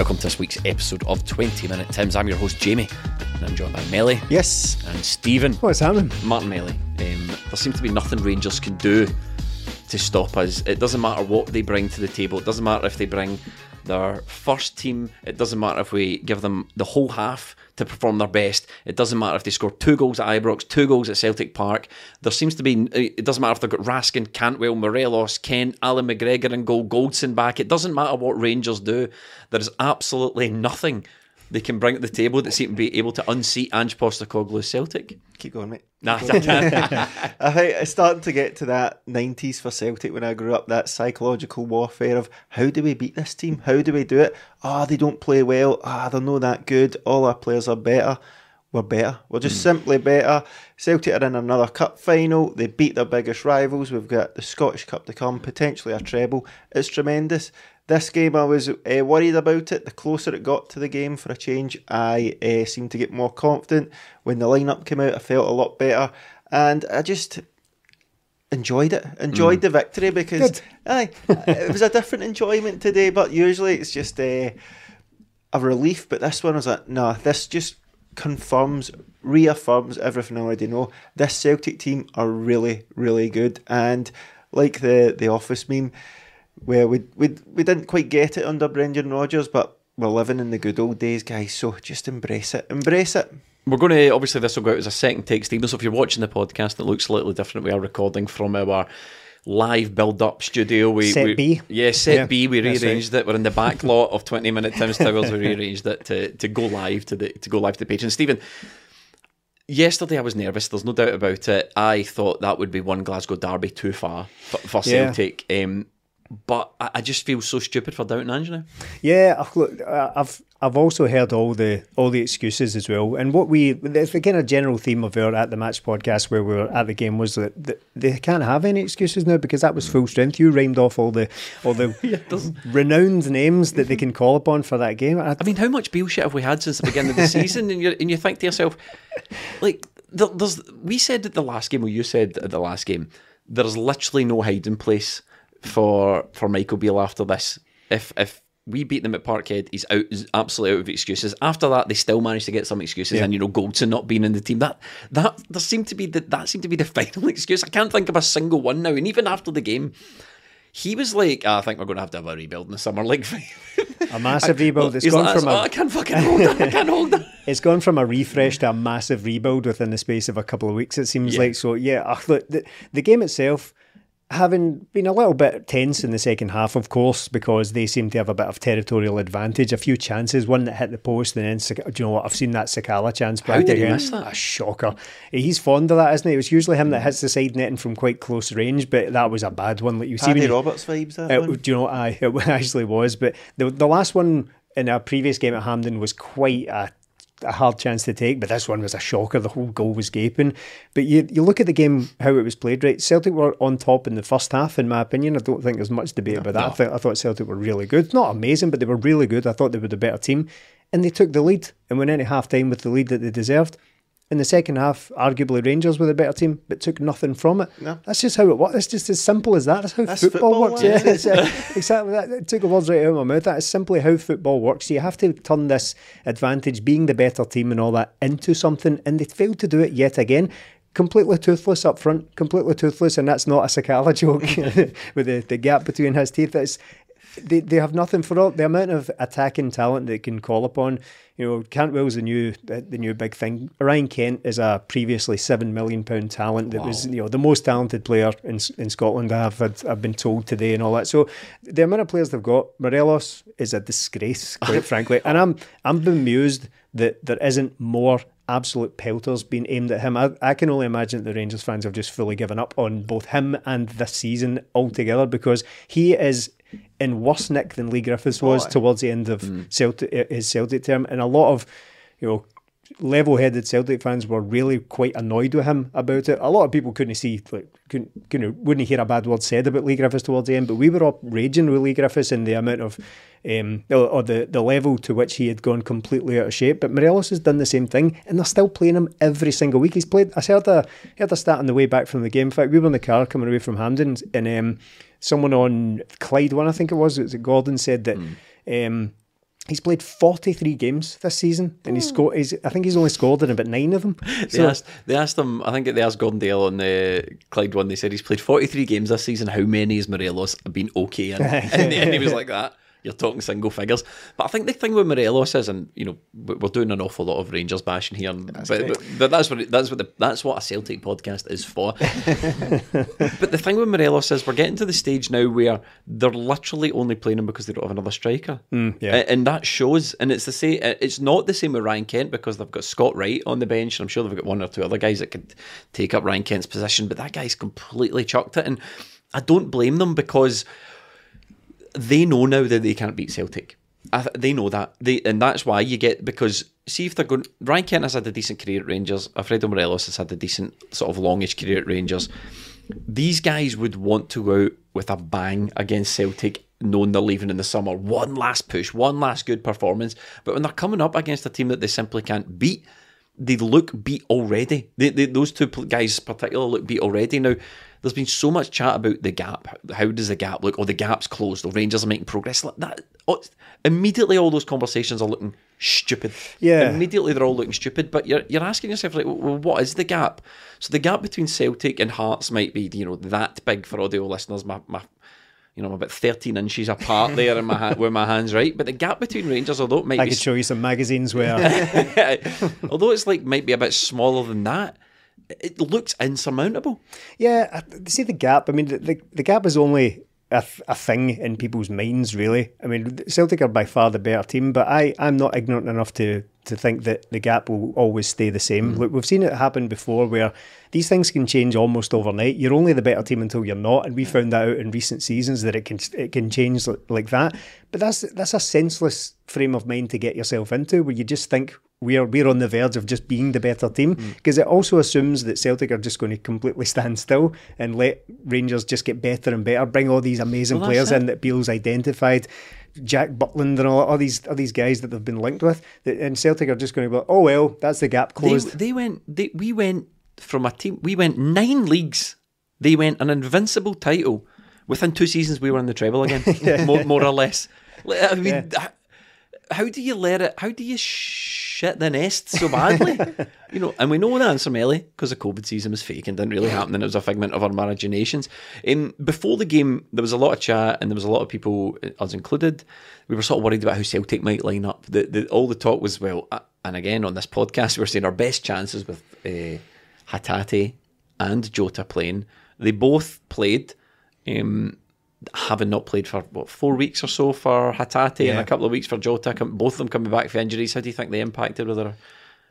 Welcome to this week's episode of 20 Minute Tims. I'm your host, Jamie, and I'm joined by Melly Yes. and Stephen. What's happening? Martin Melly. Um, there seems to be nothing Rangers can do to stop us. It doesn't matter what they bring to the table. It doesn't matter if they bring their first team. It doesn't matter if we give them the whole half to perform their best. It doesn't matter if they score two goals at Ibrox, two goals at Celtic Park. There seems to be. Eh, it doesn't matter if they've got Raskin, Cantwell, Morelos, Kent, Allan McGregor, and Goldson back. It doesn't matter what Rangers do. There is absolutely nothing they can bring to the table that seem to be able to unseat Ange Postecoglou's Celtic. Keep going, mate. Nah, I think it's starting to get to that 90s for Celtic when I grew up, that psychological warfare of how do we beat this team? How do we do it? Ah, they don't play well. Ah, they're not that good. All our players are better. We're better. We're just simply better. Celtic are in another cup final. They beat their biggest rivals. We've got the Scottish Cup to come, potentially a treble. It's tremendous. This game, I was uh, worried about it. The closer it got to the game for a change, I uh, seemed to get more confident. When the lineup came out, I felt a lot better. And I just enjoyed it. Enjoyed the victory because aye, it was a different enjoyment today. But usually it's just uh, a relief. But this one was like, no, this just confirms, reaffirms everything I already know. This Celtic team are really, really good. And like the, the office meme, where we, we, we didn't quite get it under Brendan Rodgers, but we're living in the good old days, guys. So just embrace it. Embrace it. We're going to obviously this will go out as a second take, Stephen. So if you're watching the podcast, it looks slightly different. We are recording from our live build-up studio. We, Set we, B. yeah, set Yeah, B. We that's rearranged it. We're in the back lot of Twenty Minute Tim's Towers. We rearranged it to, to go live to the to go live to the page. And Stephen, yesterday I was nervous. There's no doubt about it. I thought that would be one Glasgow derby too far for, for Yeah. Celtic. Um, but I, I just feel so stupid for doubting Ange now. Yeah, ugh, look, I've I've also heard all the all the excuses as well. And what we the, the kind of general theme of our at the match podcast where we were at the game was that, that they can't have any excuses now because that was mm. full strength. You rhymed off all the all the renowned names that they can call upon for that game. I, I mean, how much Beale shit have we had since the beginning of the season? And you and you think to yourself, like, there, there's we said at the last game, or you said at the last game, there's literally no hiding place for for Michael Beale after this. If if we beat them at Parkhead, he's out, he's absolutely out of excuses. After that, they still managed to get some excuses, Yeah. and you know, Goldson not being in the team. That that there seemed to be the, that seemed to be the final excuse. I can't think of a single one now. And even after the game. He was like, "Ah, I think we're going to have to have a rebuild in the summer. Like, a massive rebuild. It's gone like, from "Oh, a I can't fucking hold it. I can't hold it. It's gone from a refresh to a massive rebuild within the space of a couple of weeks. It seems Yeah. like so. Yeah, ugh, look, the, the game itself, having been a little bit tense in the second half, of course, because they seem to have a bit of territorial advantage. A few chances, one that hit the post, and then do you know what? I've seen that Sakala chance back did he again. miss that? A shocker. He's fond of that, isn't he? It was usually him that hits the side netting from quite close range, but that was a bad one. Like you see, when Roberts vibes, that one. do you know? I it actually was, but the the last one in our previous game at Hampden was quite a, a hard chance to take, but this one was a shocker. The whole goal was gaping. But you you look at the game how it was played. Right, Celtic were on top in the first half, in my opinion. I don't think there's much debate about that. I, th- I thought Celtic were really good, not amazing, but they were really good. I thought they were the better team, and they took the lead and went into half time with the lead that they deserved. In the second half, arguably Rangers were the better team, but took nothing from it. No. That's just how it works. It's just as simple as that. That's how That's football, football, works. yeah. Uh, exactly that. It took the words right out of my mouth. That is simply how football works. You have to turn this advantage, being the better team and all that, into something, and they failed to do it yet again. Completely toothless up front, completely toothless, and that's not a Sakala joke with the, the gap between his teeth. It's, they, they have nothing for all the amount of attacking talent they can call upon. You know, Cantwell's the new the, the new big thing. Ryan Kent is a previously seven million pound talent that was you know the most talented player in in Scotland. I've had, I've been told today and all that. So the amount of players they've got, Morelos is a disgrace, quite frankly. And I'm I'm bemused that there isn't more absolute pelters being aimed at him. I, I can only imagine that the Rangers fans have just fully given up on both him and this season altogether because he is in worse nick than Leigh Griffiths was Oh, towards the end of Celtic, his Celtic term, and a lot of you know level-headed Celtic fans were really quite annoyed with him about it. A lot of people couldn't see, like, couldn't, couldn't wouldn't hear a bad word said about Leigh Griffiths towards the end, but we were all raging with Leigh Griffiths and the amount of, um, or, or the the level to which he had gone completely out of shape. But Morelos has done the same thing, and they're still playing him every single week. He's played. I heard a heard a stat on the way back from the game. In fact, we were in the car coming away from Hampden, and um, someone on Clyde one, I think it was, it was Gordon said that. Um, He's played 43 games this season, and he's scored. He's, I think he's only scored in about nine of them. They asked, they asked him, I think they asked Gordon Dalziel on the Clyde one, they said he's played 43 games this season. How many has Morelos been okay in? and, and he was like that. You're talking single figures. But I think the thing with Morelos is, and you know, we- we're doing an awful lot of Rangers bashing here, and, but, but, but that's what that's what the, that's what a Celtic podcast is for. but the thing with Morelos is, we're getting to the stage now where they're literally only playing him because they don't have another striker, hmm, yeah. A- and that shows. And it's the same. It's not the same with Ryan Kent because they've got Scott Wright on the bench, and I'm sure they've got one or two other guys that could take up Ryan Kent's position. But that guy's completely chucked it, and I don't blame them because they know now that they can't beat Celtic. Th- they know that, they and that's why you get because see if they're going. Ryan Kent has had a decent career at Rangers. Alfredo Morelos has had a decent sort of longish career at Rangers. These guys would want to go out with a bang against Celtic, knowing they're leaving in the summer. One last push, one last good performance. But when they're coming up against a team that they simply can't beat, they look beat already. They, they, those two guys, particularly, look beat already. Now, there's been so much chat about the gap. How does the gap look? Oh, the gap's closed. Oh, Rangers are making progress. Like that. Oh, immediately, all those conversations are looking stupid. Yeah. Immediately, they're all looking stupid. But you're you're asking yourself, like, well, what is the gap? So the gap between Celtic and Hearts might be, you know, that big for audio listeners. My my you know, I'm about 13 inches apart there in my ha- where my hands right. But the gap between Rangers, although it might I be could show you some magazines where although it's like might be a bit smaller than that, it looks insurmountable. Yeah, I- see the gap. I mean, the, the, the gap is only a, th- a thing in people's minds, really. I mean, Celtic are by far the better team, but I, I'm not ignorant enough to, to think that the gap will always stay the same. Mm. Look, we've seen it happen before where these things can change almost overnight. You're only the better team until you're not, and we found that out in recent seasons that it can it can change like that. But that's that's a senseless frame of mind to get yourself into, where you just think we're we're on the verge of just being the better team mm. because it also assumes that Celtic are just going to completely stand still and let Rangers just get better and better, bring all these amazing Well, players in that Beale's identified. Jack Butland and all, all these all these guys that they've been linked with, and Celtic are just going to be like, oh well, that's the gap closed. they went. They, we went from a team. We went nine leagues. They went an invincible title. Within two seasons, we were in the treble again, more, more or less. I mean, h- how do you let it? How do you shit the nest so badly? you know, and we know the answer, Melly, because the COVID season was fake and didn't really happen, and it was a figment of our imaginations. Um, before the game, there was a lot of chat, and there was a lot of people, us included, we were sort of worried about how Celtic might line up. The, the, all the talk was well, uh, and again on this podcast, we we're saying our best chances with uh, Hatate and Jota playing. They both played. Um, having not played for what four weeks or so for Hatate and a couple of weeks for Jota, both of them coming back for injuries. How do you think they impacted with their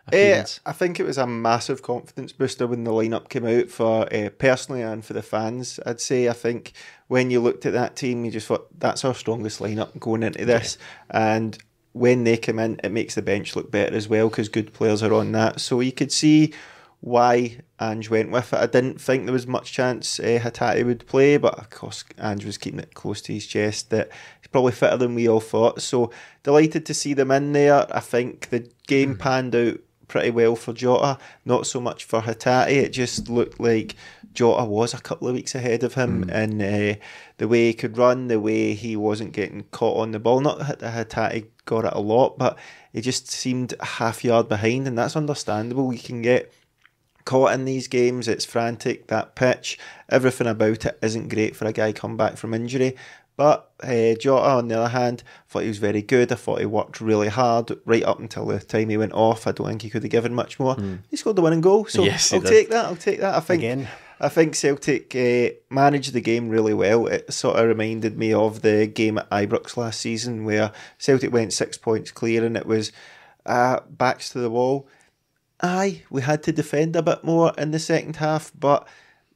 appearance? I think it was a massive confidence booster when the lineup came out for uh, personally and for the fans. I'd say I think when you looked at that team, you just thought that's our strongest lineup going into this, and when they come in, it makes the bench look better as well because good players are on that. So you could see why Ange went with it. I didn't think there was much chance uh, Hatate would play, but of course Ange was keeping it close to his chest that he's probably fitter than we all thought. So delighted to see them in there. I think the game panned out pretty well for Jota, not so much for Hatate. It just looked like Jota was a couple of weeks ahead of him mm. in uh, the way he could run, the way he wasn't getting caught on the ball. Not that Hatate got it a lot, but he just seemed a half yard behind, and that's understandable. You can get caught in these games. It's frantic, that pitch, everything about it isn't great for a guy come back from injury. But uh, Jota, on the other hand, thought he was very good. I thought he worked really hard right up until the time he went off. I don't think he could have given much more. Mm. He scored the winning goal, so yes, I'll did. take that. I'll take that. I think Again. I think Celtic uh, managed the game really well. It sort of reminded me of the game at Ibrox last season where Celtic went six points clear and it was uh, backs to the wall. Aye, we had to defend a bit more in the second half, but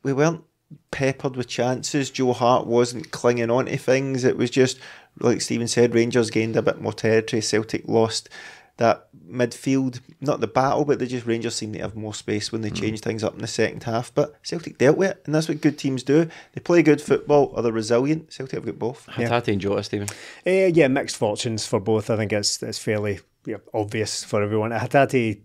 we weren't peppered with chances. Joe Hart wasn't clinging on to things. It was just, like Stephen said, Rangers gained a bit more territory. Celtic lost that midfield, not the battle, but they just Rangers seemed to have more space when they mm. changed things up in the second half. But Celtic dealt with it, and that's what good teams do. They play good football, or they're resilient. Celtic have got both. Hatate yeah. and Jota, Stephen. Uh, yeah, mixed fortunes for both. I think it's it's fairly yeah, obvious for everyone. Hatate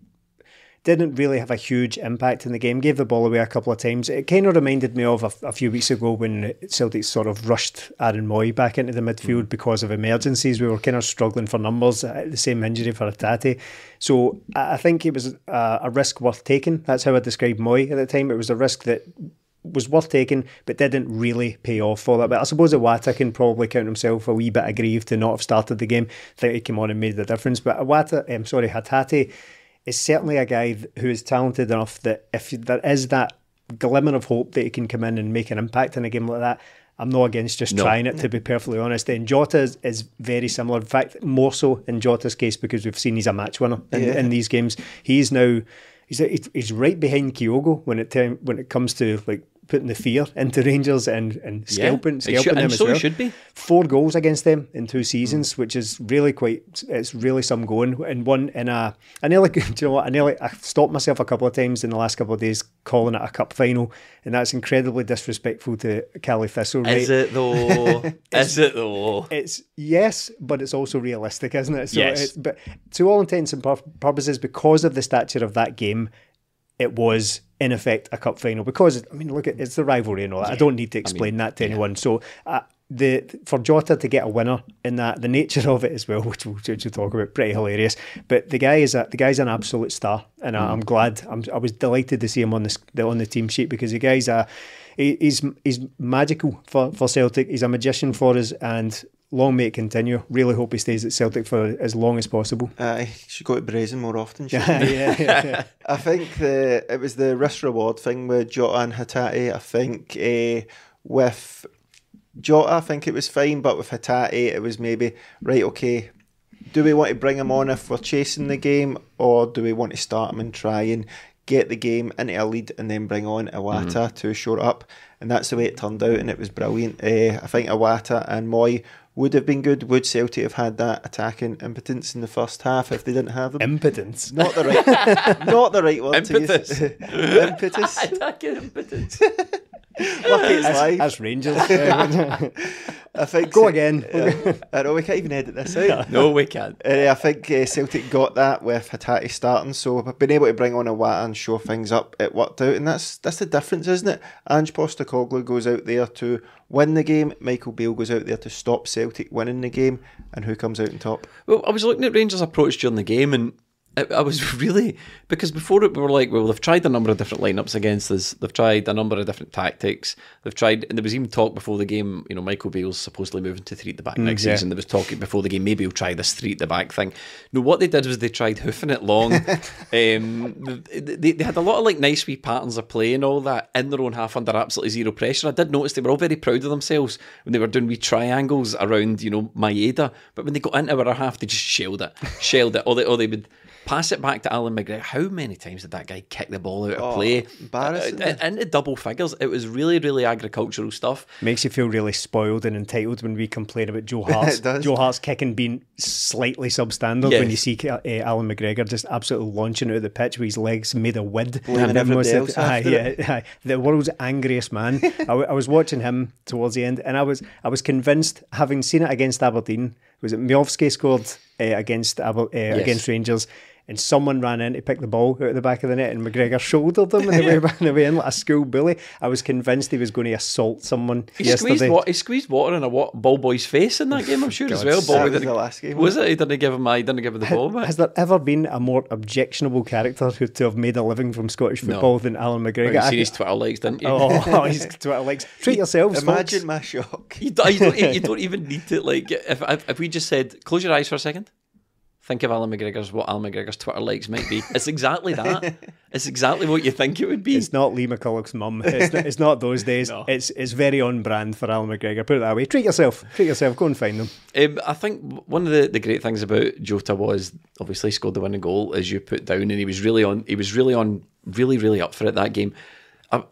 didn't really have a huge impact in the game. Gave the ball away a couple of times. It kind of reminded me of a, a few weeks ago when Celtic sort of rushed Aaron Mooy back into the midfield mm. because of emergencies. We were kind of struggling for numbers. Uh, the same injury for Hatate. So I think it was a, a risk worth taking. That's how I described Moy at the time. It was a risk that was worth taking, but didn't really pay off for that. But I suppose Iwata can probably count himself a wee bit aggrieved to not have started the game. I think he came on and made the difference. But Iwata, I'm sorry, Hatate is certainly a guy who is talented enough that if there is that glimmer of hope that he can come in and make an impact in a game like that, I'm not against just no. trying it, to be perfectly honest. And Jota is, is, very similar. In fact, more so in Jota's case because we've seen he's a match winner in, yeah. in these games. He's now he's he's right behind Kyogo when it when it comes to like putting the fear into Rangers and, and scalping, yeah, scalping should, them as so well. should be. Four goals against them in two seasons, mm. which is really quite, it's really some going. And one in a, I nearly, do you know what, I nearly, I stopped myself a couple of times in the last couple of days calling it a cup final, and that's incredibly disrespectful to Caley Thistle. Right? Is it though? is it though? It's yes, but it's also realistic, isn't it? So yes. but to all intents and purposes, because of the stature of that game, it was in effect a cup final because I mean look at it's the rivalry and all that. Yeah. I don't need to explain I mean, that to yeah. anyone. So uh, the for Jota to get a winner in that the nature of it as well, which we'll, which we'll talk about, pretty hilarious. But the guy is a, the guy's an absolute star, and mm. I, am glad. I'm, i was delighted to see him on the on the team sheet because the guy's a he's he's magical for, for Celtic. He's a magician for us, and long may it continue. Really hope he stays at Celtic for as long as possible. Uh, he should go to Brazen more often. yeah, yeah, yeah. I think the it was the risk reward thing with Jota and Hatate. I think uh, with Jota, I think it was fine, but with Hatate, it was maybe right. Okay, do we want to bring him on if we're chasing the game, or do we want to start him and try and get the game into a lead and then bring on Iwata mm-hmm. to shore up? And that's the way it turned out, and it was brilliant. Uh, I think Iwata and Mooy would have been good. Would Celtic have had that attacking impotence in the first half if they didn't have them? Impotence, not the right, not the right word. Impetus, impetus, attacking impotence. Lucky it's live. That's Rangers. I think go again. Uh, I know we can't even edit this out. no, we can't. Uh, I think uh, Celtic got that with Hatate starting, so being able to bring on Iwata and show things up, it worked out, and that's that's the difference, isn't it? Ange Postecoglou goes out there to win the game. Michael Beale goes out there to stop Celtic winning the game, and who comes out on top? Well, I was looking at Rangers' approach during the game, and I was really because before it we were like, well, they've tried a number of different lineups against us. They've tried a number of different tactics. They've tried, and there was even talk before the game. You know, Michael Beale's supposedly moving to three at the back mm, next yeah. season. There was talk before the game maybe we'll try this three at the back thing. No, what they did was they tried hoofing it long. um, they, they had a lot of like nice wee patterns of play and all that in their own half under absolutely zero pressure. I did notice they were all very proud of themselves when they were doing wee triangles around you know Maeda, but when they got into our half, they just shelled it, shelled it, or they or they would Pass it back to Allan McGregor. How many times did that guy kick the ball out of oh, play? Embarrassing. Uh, into double figures. It was really, really agricultural stuff. Makes you feel really spoiled and entitled when we complain about Joe Hart's, Joe Hart's kicking being slightly substandard yes. when you see uh, Allan McGregor just absolutely launching out of the pitch with his legs made of wood. Else uh, yeah, the world's angriest man. I, w- I was watching him towards the end and I was I was convinced, having seen it against Aberdeen, was it Miovski scored uh, against uh, yes. against Rangers and someone ran in to pick the ball out of the back of the net, and McGregor shouldered him in the way back in the way in like a school bully. I was convinced he was going to assault someone He yesterday. squeezed, wa- he squeezed water in a wa- ball boy's face in that oh, game, I'm sure, as well. Ball boy was the last game, Was it? He didn't give him, he didn't give him the ball back. Has there ever been a more objectionable character who to have made a living from Scottish football than Allan McGregor? you I- seen his Twitter likes, didn't you? oh, his Twitter likes. Treat yourselves, Imagine folks. my shock. You don't, you, don't, you don't even need to like. If if we just said, close your eyes for a second, think of Allan McGregor's what Allan McGregor's Twitter likes might be. It's exactly that. it's exactly what you think it would be. It's not Lee McCulloch's mum. It's not, it's not those days. No. It's it's very on brand for Allan McGregor. Put it that way. Treat yourself. Treat yourself. Go and find them. Um, I think one of the, the great things about Jota was obviously scored the winning goal as you put down, and he was really on. He was really on, really really up for it that game. I,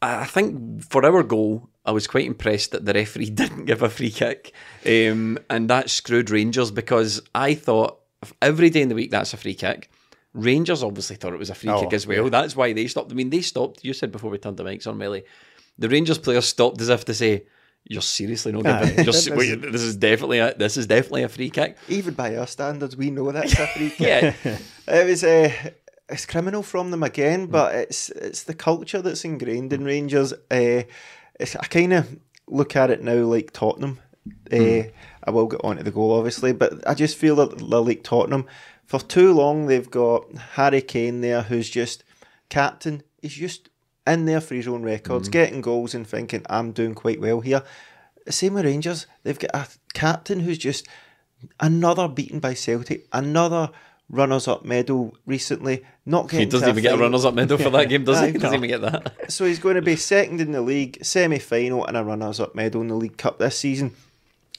I think for our goal, I was quite impressed that the referee didn't give a free kick, um, and that screwed Rangers because I thought every day in the week that's a free kick. Rangers obviously thought it was a free Oh, kick as well. That's why they stopped. I mean, they stopped. You said before we turned the mics on, Melly. The Rangers players stopped as if to say, "You're seriously not Aye. giving. You're, se- That this is definitely a, this is definitely a free kick." Even by our standards, we know that's a free kick. Yeah, It was uh, it's criminal from them again, but it's it's the culture that's ingrained in Rangers. Uh, it's, I kind of look at it now like Tottenham. Uh, I will get on to the goal, obviously, but I just feel that like Tottenham. For too long, they've got Harry Kane there, who's just captain. He's just in there for his own records, getting goals and thinking, I'm doing quite well here. Same with Rangers. They've got a captain who's just another beaten by Celtic, another runners up medal recently. Not he doesn't even get a runners up medal for that game, does he? He doesn't even get that. So he's going to be second in the league, semi final, and a runners up medal in the League Cup this season.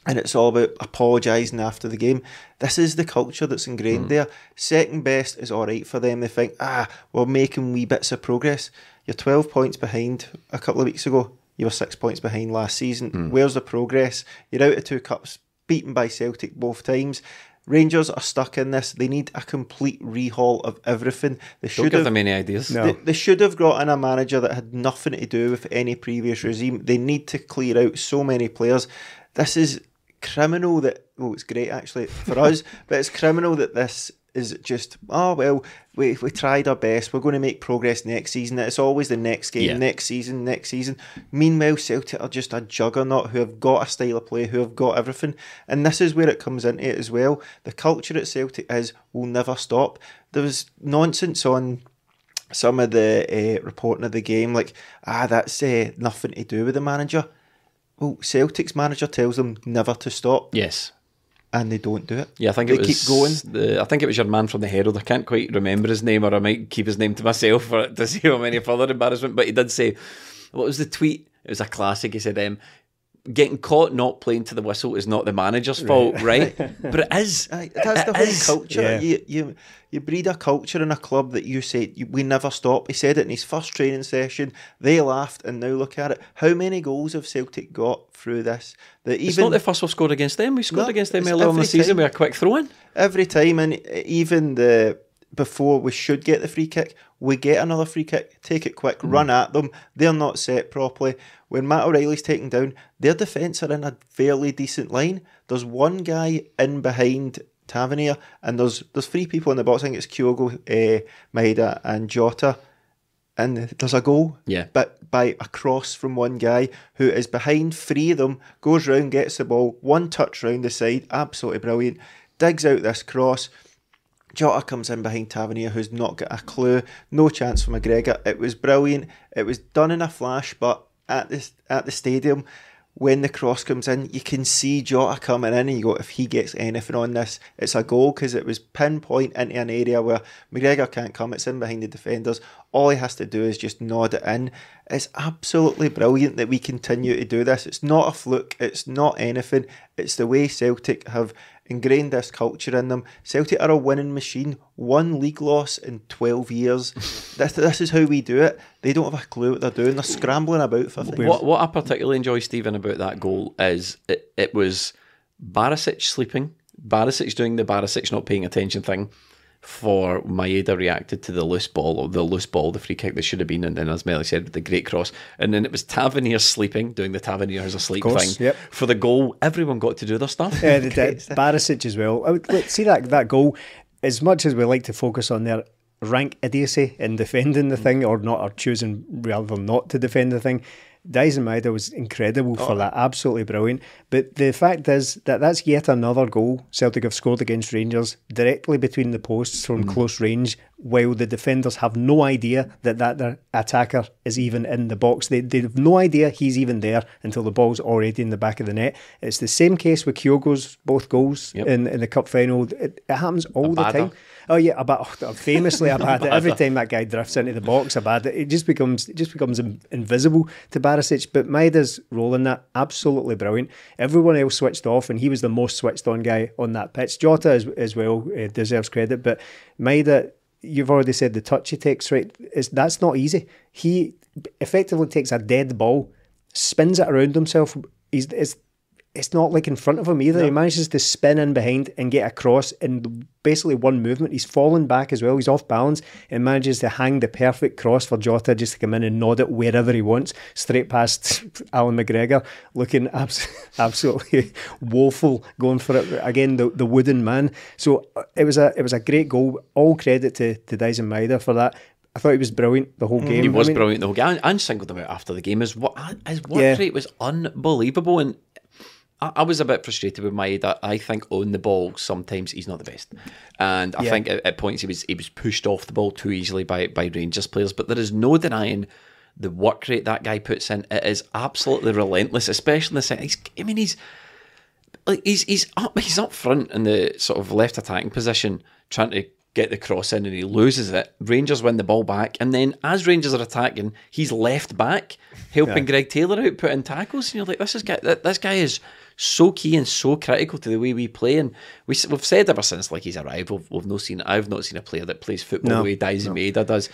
And it's all about apologising after the game. This is the culture that's ingrained Hmm. there. Second best is all right for them. They think, ah, we're making wee bits of progress. You're 12 points behind a couple of weeks ago. You were six points behind last season. Hmm. Where's the progress? You're out of two cups, beaten by Celtic both times. Rangers are stuck in this. They need a complete rehaul of everything. They Don't should give have them any ideas. No. they, they should have brought in a manager that had nothing to do with any previous regime. They need to clear out so many players. This is criminal that well it's great actually for us, but it's criminal that this is just oh well we we tried our best. We're going to make progress next season. It's always the next game, Yeah. next season, next season. Meanwhile, Celtic are just a juggernaut who have got a style of play, who have got everything, and this is where it comes into it as well. The culture at Celtic is will never stop. There was nonsense on some of the uh, reporting of the game, like, ah, that's uh, nothing to do with the manager. Well, Celtic's manager tells them never to stop, Yes. and they don't do it. Yeah, I think they it was keep going. The, I think it was your man from the Herald. I can't quite remember his name, or I might keep his name to myself for to see how many further embarrassment. But he did say, "What was the tweet?" It was a classic. He said, um, "Getting caught not playing to the whistle is not the manager's fault, right? but it is. Aye, that's the whole is. culture. yeah. You, you you breed a culture in a club that you say you, we never stop. He said it in his first training session. They laughed, and now look at it. How many goals have Celtic got through this? That even It's not the first we've scored against them. We scored No, against them it's earlier in the every season time. with a quick throw in. every time, and even the before we should get the free kick, we get another free kick, take it quick, mm. run at them. They're not set properly. When Matt O'Riley's taken down, their defence are in a fairly decent line. There's one guy in behind Tavernier, and there's there's three people in the box. I think it's Kyogo, uh, Maeda, and Jota. And there's a goal, Yeah. but by a cross from one guy who is behind three of them, goes round, gets the ball, one touch round the side, absolutely brilliant. Digs out this cross. Jota comes in behind Tavernier, who's not got a clue. No chance for McGregor. It was brilliant. It was done in a flash, but at this at the stadium, when the cross comes in, you can see Jota coming in, and you go, if he gets anything on this, it's a goal because it was pinpoint into an area where McGregor can't come. It's in behind the defenders. All he has to do is just nod it in. It's absolutely brilliant that we continue to do this. It's not a fluke. It's not anything. It's the way Celtic have ingrained this culture in them. Celtic are a winning machine. One league loss in 12 years. this, this is how we do it. They don't have a clue what they're doing. They're scrambling about for things. What what I particularly enjoy, Stephen, about that goal is it, it was Barisic sleeping, Barisic doing the Barisic not paying attention thing. For Maeda reacted to the loose ball or the loose ball, the free kick that should have been, and then as Melly said, with the great cross, and then it was Tavernier sleeping, doing the Tavernier asleep thing. yep. For the goal, everyone got to do their stuff. Uh, the, the, Barisic as well. I would, see that that goal. as much as we like to focus on their rank idiocy in defending the thing or not, or choosing rather than not to defend the thing, Daizen Maeda was incredible for that, absolutely brilliant. But the fact is that that's yet another goal Celtic have scored against Rangers directly between the posts from close range, while the defenders have no idea that that their attacker is even in the box. They, they have no idea he's even there until the ball's already in the back of the net. It's the same case with Kyogo's both goals Yep. in, in the cup final. It, it happens all the time. Oh yeah, about famously I've had it. Every time that guy drifts into the box, Abada, it just becomes it just becomes in- invisible to Barisic. But Maeda's role in that absolutely brilliant. Everyone else switched off, and he was the most switched on guy on that pitch. Jota as, as well uh, deserves credit, but Maeda, you've already said the touch he takes right. Is that's not easy. He effectively takes a dead ball, spins it around himself. He's it's it's not like in front of him either. He manages to spin in behind and get across in basically one movement. He's fallen back as well. He's off balance and manages to hang the perfect cross for Jota just to come in and nod it wherever he wants, straight past Allan McGregor, looking abs- absolutely woeful, going for it again. The, the wooden man. So uh, it was a it was a great goal. All credit to to Daizen Maeda for that. I thought he was brilliant the whole game. He was I mean, brilliant the whole game. And, and singled him out after the game. His, his work Yeah. rate was unbelievable. And I, I was a bit frustrated with Maeda. I think on the ball, sometimes he's not the best. And I Yeah. think at, at points he was he was pushed off the ball too easily by, by Rangers players. But there is no denying the work rate that guy puts in. It is absolutely relentless, especially in the second. He's, I mean, he's like he's he's up he's up front in the sort of left attacking position trying to get the cross in and he loses it. Rangers win the ball back and then as Rangers are attacking, he's left back helping Greg Taylor out putting tackles and you're like this is guy this guy is so key and so critical to the way we play and we, we've said ever since like he's arrived we've, we've not seen I've not seen a player that plays football No, the way Daizen Maeda does.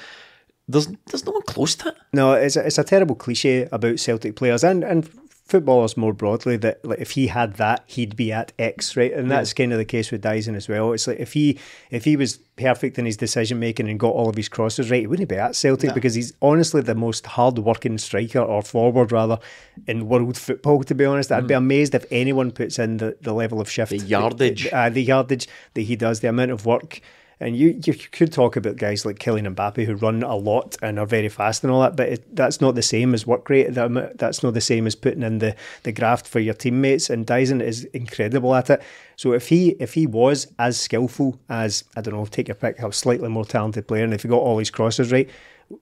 There's there's no one close to it. No, it's a, it's a terrible cliche about Celtic players and, and footballers more broadly that like if he had that he'd be at X right? And that's kind of the case with Daizen as well. It's like if he if he was perfect in his decision making and got all of his crosses right he wouldn't be at Celtic because he's honestly the most hard working striker or forward rather in world football to be honest. I'd be amazed if anyone puts in the, the level of shift The yardage. uh, the yardage that he does the amount of work and you, you could talk about guys like Kylian Mbappe who run a lot and are very fast and all that, but it, that's not the same as work rate. That, that's not the same as putting in the, the graft for your teammates. And Daizen is incredible at it. So if he if he was as skillful as I don't know, take your pick, a slightly more talented player, and if he got all his crosses right,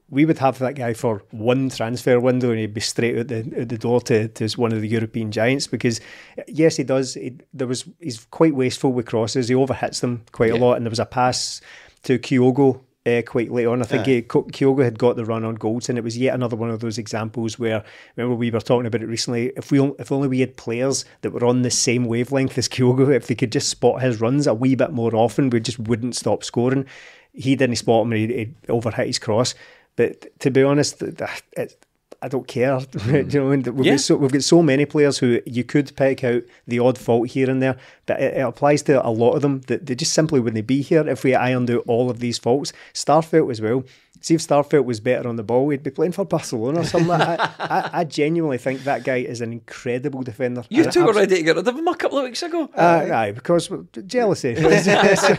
we would have that guy for one transfer window and he'd be straight out the, out the door to, to one of the European giants because yes he does. He, there was he's quite wasteful with crosses. He overhits them quite a lot. And there was a pass to Kyogo uh, quite late on. I think he, Kyogo had got the run on goals and it was yet another one of those examples where remember we were talking about it recently if we if only we had players that were on the same wavelength as Kyogo if they could just spot his runs a wee bit more often we just wouldn't stop scoring. He didn't spot him and he, he overhit his cross but to be honest, th- th- it, I don't care. Do you know, what I mean? we've, Yeah. got so, we've got so many players who you could pick out the odd fault here and there, but it, it applies to a lot of them that they just simply wouldn't be here if we ironed out all of these faults. Starfelt as well. See if Starfelt was better on the ball, he'd be playing for Barcelona or something. like that. I, I, I genuinely think that guy is an incredible defender. You two were ready to get rid of him a couple of weeks ago. Uh, aye, because jealousy.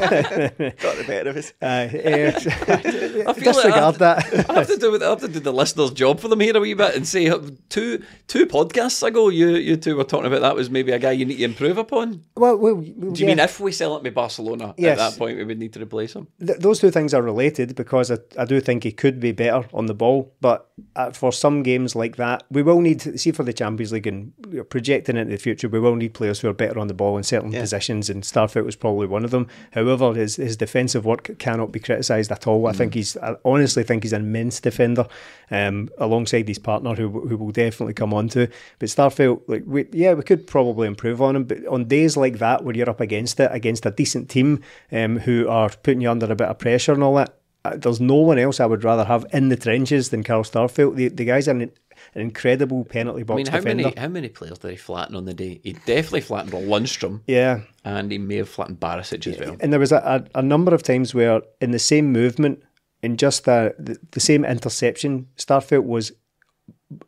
Got the better of us. Aye, like disregard I, that. I have to do I have to do the listener's job for them here a wee bit and say uh, two two podcasts ago you you two were talking about that was maybe a guy you need to improve upon. Well, well, Do you mean if we sell it to Barcelona Yes. at that point we would need to replace him? th- those two things are related because I, I do think he could be better on the ball. But uh, for some games like that, we will need see for the Champions League and projecting into the future, we will need players who are better on the ball in certain positions. And Starfelt was probably one of them. However, his his defensive work cannot be criticised at all. I think he's I honestly think he's an immense defender, um, alongside his partner who who will definitely come on to. But Starfelt, like we, yeah, we could probably improve on him. But on days like that where you're up against it against a decent team um, who are putting you under a bit of pressure and all that Uh, there's no one else I would rather have in the trenches than Carl Starfelt. The, the guy's an, an incredible penalty box I mean, how defender. many how many players did he flatten on the day? He definitely flattened Lundstram, Yeah. and he may have flattened Barisic as well. And there was a, a, a number of times where, in the same movement, in just the, the, the same interception, Starfelt was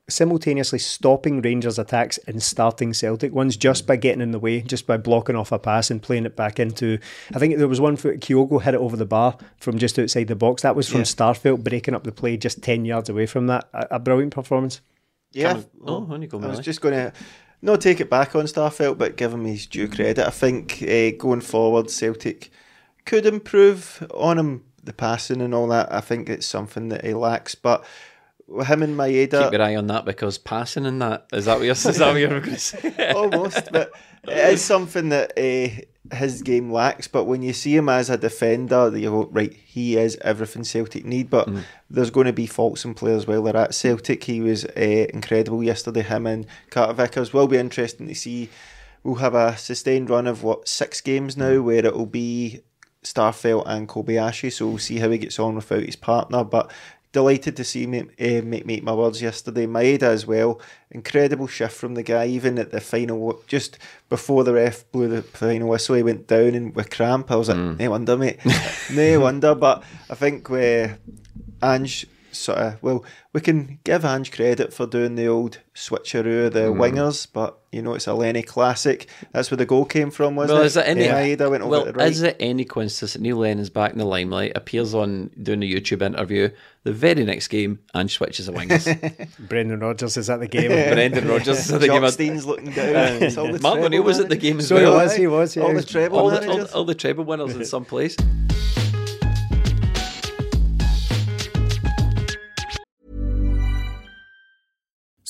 simultaneously stopping Rangers attacks and starting Celtic ones just by getting in the way, just by blocking off a pass and playing it back into. I think there was one for Kyogo hit it over the bar from just outside the box. That was from Yeah. Starfelt breaking up the play just 10 yards away from that. A, a brilliant performance. Yeah. Oh, on you go, I was just going to not take it back on Starfelt, but give him his due credit. I think uh, going forward, Celtic could improve on him, the passing and all that. I think it's something that he lacks. But with him and Maeda, Keep your eye on that because passing and that is that what you're, is that what you're going to say? almost, but it is something that uh, his game lacks. But when you see him as a defender, you go right. He is everything Celtic need. But there's going to be faults in players while they're at Celtic. He was uh, incredible yesterday. Him and Carter Vickers will be interesting to see. We'll have a sustained run of what six games now, where it'll be Starfelt and Kobayashi. So we'll see how he gets on without his partner. But delighted to see him uh, make, make my words yesterday. Maeda as well. Incredible shift from the guy, even at the final, just before the ref blew the final whistle, he went down and with cramp. I was like, no wonder, mate. no wonder. But I think where Ange sort of, well, we can give Ange credit for doing the old switcheroo, of the hmm. wingers, but you know, it's a Lenny classic. That's where the goal came from, wasn't Well, it? is it any? Yeah, went over well, to right. is it any coincidence that Neil Lennon's back in the limelight, appears on doing a YouTube interview, the very next game, and switches the wingers? Brendan Rodgers is at the game. Brendan Rodgers is at the game. Jock Stein's looking down. Uh, it's all the Mark treble O'Neill was at the game as So he was, he was, yeah. All the treble all the, all, all the treble winners in some place.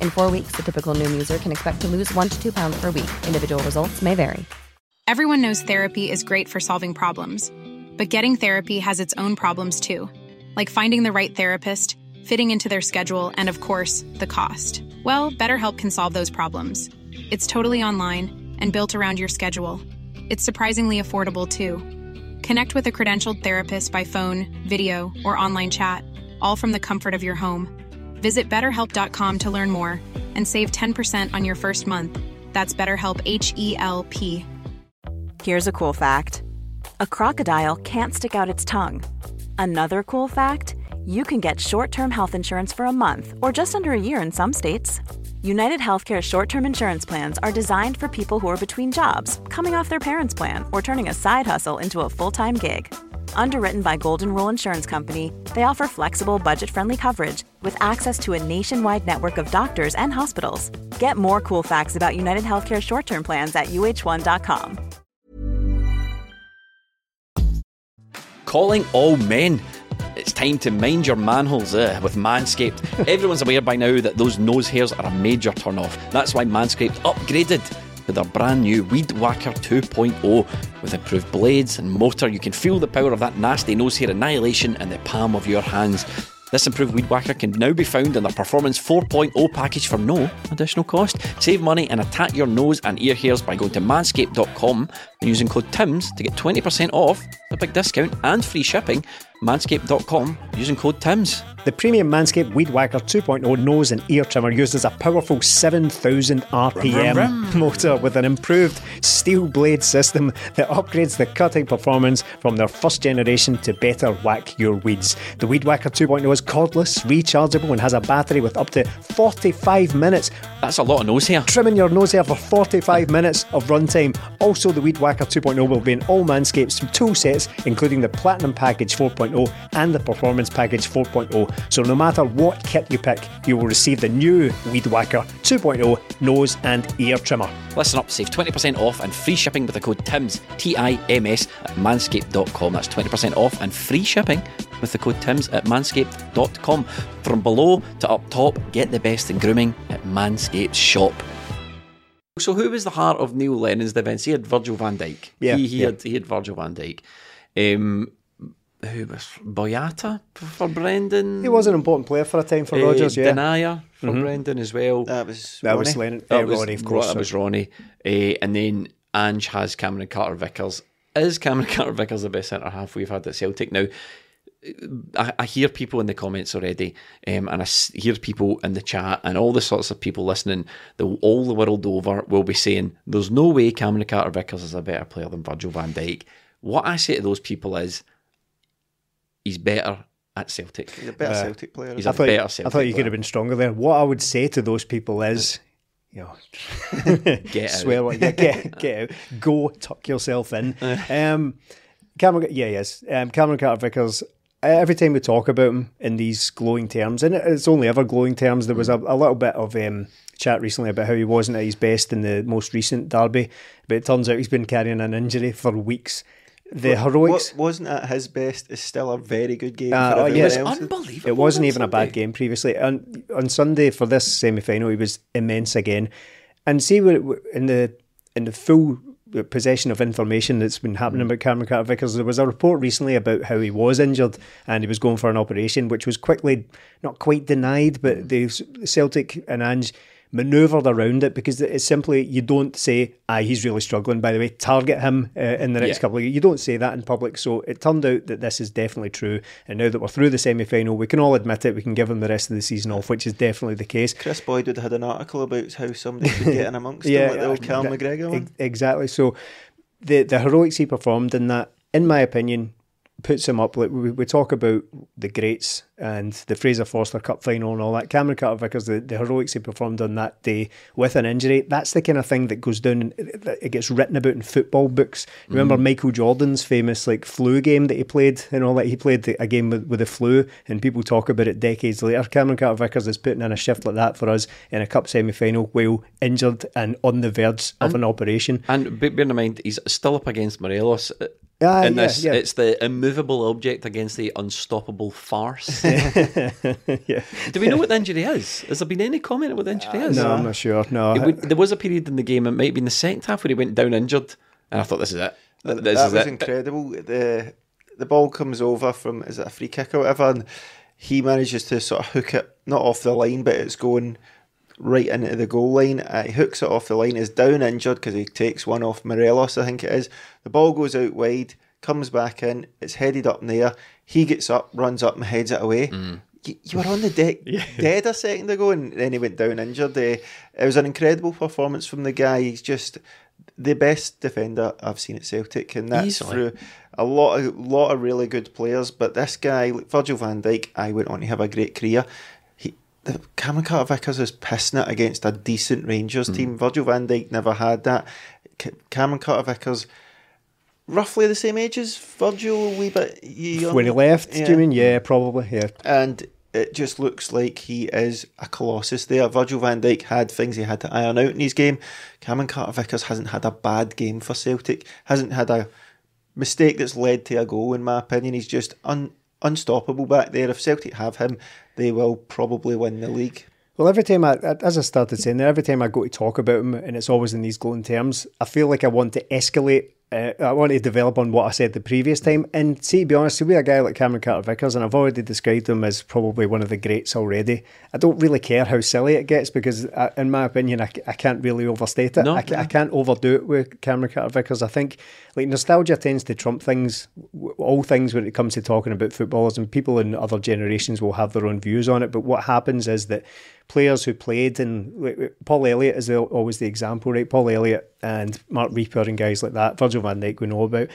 In four weeks, the typical Noom user can expect to lose one to two pounds per week. Individual results may vary. Everyone knows therapy is great for solving problems, but getting therapy has its own problems too, like finding the right therapist, fitting into their schedule, and of course, the cost. Well, BetterHelp can solve those problems. It's totally online and built around your schedule. It's surprisingly affordable too. Connect with a credentialed therapist by phone, video, or online chat, all from the comfort of your home. Visit betterhelp.com to learn more and save 10% on your first month. That's BetterHelp H E L P. Here's a cool fact a crocodile can't stick out its tongue. Another cool fact you can get short term health insurance for a month or just under a year in some states. United Healthcare short term insurance plans are designed for people who are between jobs, coming off their parents' plan, or turning a side hustle into a full time gig. Underwritten by Golden Rule Insurance Company, they offer flexible, budget friendly coverage with access to a nationwide network of doctors and hospitals. Get more cool facts about United Healthcare short term plans at uh1.com. Calling all men. It's time to mind your manholes uh, with Manscaped. Everyone's aware by now that those nose hairs are a major turn off. That's why Manscaped upgraded with their brand new Weed Whacker 2.0. With improved blades and motor, you can feel the power of that nasty nose hair annihilation in the palm of your hands. This improved Weed Whacker can now be found in the Performance 4.0 package for no additional cost. Save money and attack your nose and ear hairs by going to manscaped.com and using code TIMS to get 20% off, a big discount, and free shipping. Manscaped.com using code TIMS. The premium Manscaped Weed Whacker 2.0 nose and ear trimmer uses a powerful 7000 RPM motor with an improved steel blade system that upgrades the cutting performance from their first generation to better whack your weeds. The Weed Whacker 2.0 is cordless, rechargeable, and has a battery with up to 45 minutes. That's a lot of nose hair. Trimming your nose hair for 45 minutes of runtime. Also, the Weed Whacker 2.0 will be in all Manscapes tool sets, including the Platinum Package 4.0 and the Performance Package 4.0. So no matter what kit you pick, you will receive the new Weed Whacker 2.0 nose and ear trimmer. Listen up, save 20% off and free shipping with the code TIMS, T I M S, at manscaped.com. That's 20% off and free shipping with the code TIMS at manscaped.com. From below to up top, get the best in grooming at Manscaped Shop. So, who was the heart of Neil Lennon's defence? He had Virgil van Dijk. Yeah, he, he yeah. had he had Virgil van Dijk. Um, who was Boyata for Brendan? He was an important player for a time for Uh, Rodgers, yeah. Denayer for Brendan as well. That was That was Lennon, That uh, was Ronny, of course. That was Ronny. Uh, and then Ange has Cameron Carter Vickers. Is Cameron Carter Vickers the best centre half we've had at Celtic? Now, I, I hear people in the comments already, um, and I hear people in the chat, and all the sorts of people listening, the, all the world over, will be saying, There's no way Cameron Carter Vickers is a better player than Virgil van Dijk. What I say to those people is, He's better at Celtic. He's a better Celtic player. He's I a thought, better I thought you could have been stronger there. What I would say to those people is, you know, Get out. swear like yeah, get get out, go tuck yourself in. Um, Cameron, yeah, yes, um, Cameron Carter Vickers. Every time we talk about him in these glowing terms, and it's only ever glowing terms. There was a, a little bit of um, chat recently about how he wasn't at his best in the most recent derby, but it turns out he's been carrying an injury for weeks. The heroics. What wasn't at his best is still a very good game Uh, for oh, everyone. It was unbelievable. It wasn't on even a bad game previously. On on Sunday for this semi final, he was immense again. And see what in the in the full possession of information that's been happening mm. about Cameron Carter Vickers. There was a report recently about how he was injured and he was going for an operation, which was quickly not quite denied, but mm. the Celtic and Ange manoeuvred around it because it's simply you don't say, "Ah, he's really struggling." By the way, target him uh, in the next Yeah. couple of. Years. You don't say that in public. So it turned out that this is definitely true. And now that we're through the semi final, we can all admit it. We can give him the rest of the season off, which is definitely the case. Chris Boyd had had an article about how somebody could get in amongst them, like the old Cal ex- McGregor one. ex- Exactly. So the the heroics he performed in that, in my opinion, puts him up. Like we, we talk about the greats and the Fraser Forster Cup final and all that. Cameron Carter Vickers, the, the heroics he performed on that day with an injury, that's the kind of thing that goes down. And it, gets written about in football books. Remember Michael Jordan's famous like flu game that he played and all that. He played a game with, with the flu, and people talk about it decades later. Cameron Carter Vickers is putting in a shift like that for us in a cup semi final while injured and on the verge of an operation. And be- bear in mind, he's still up against Morelos. uh, Ah, in yeah, this, yeah. it's the immovable object against the unstoppable farce. yeah. Do we know what the injury is? Has there been any comment on what the injury is? No, I'm not sure. No, It would- there was a period in the game, it might have been the second half, where he went down injured, and I thought, this is it. That, This that is was it. incredible. The the ball comes over from is it a free kick or whatever, and he manages to sort of hook it not off the line, but it's going right into the goal line. Uh, he hooks it off the line. Is down injured because he takes one off Morelos, I think it is. The ball goes out wide, comes back in. It's headed up in the air. He gets up, runs up, and heads it away. Mm. You, you were on the deck dead a second ago, and then he went down injured. Uh, it was an incredible performance from the guy. He's just the best defender I've seen at Celtic, and that's Easily. through a lot of lot of really good players. But this guy, Virgil van Dijk, I went on to have a great career. He, the Cameron Carter Vickers is pissing it against a decent Rangers Hmm. team. Virgil van Dijk never had that. Cameron Carter Vickers, roughly the same age as Virgil, a wee bit young. when he left, do you mean? Yeah, probably. Yeah. and it just looks like he is a colossus there. Virgil van Dijk had things he had to iron out in his game. Cameron Carter Vickers hasn't had a bad game for Celtic, hasn't had a mistake that's led to a goal, in my opinion. He's just un- unstoppable back there. If Celtic have him, they will probably win the league. Well, every time I, as I started saying there, every time I go to talk about him, and it's always in these glowing terms, I feel like I want to escalate. Uh, I want to develop on what I said the previous time. And see, to be honest, be a guy like Cameron Carter Vickers, and I've already described him as probably one of the greats already. I don't really care how silly it gets because, I, in my opinion, I can't really overstate it. No, I, no. I can't overdo it with Cameron Carter Vickers. I think like nostalgia tends to trump things, all things when it comes to talking about footballers, and people in other generations will have their own views on it. But what happens is that players who played and Paul Elliott is the, always the example, right? Paul Elliott and Marc Rieper and guys like that. Virgil van Dijk we know about.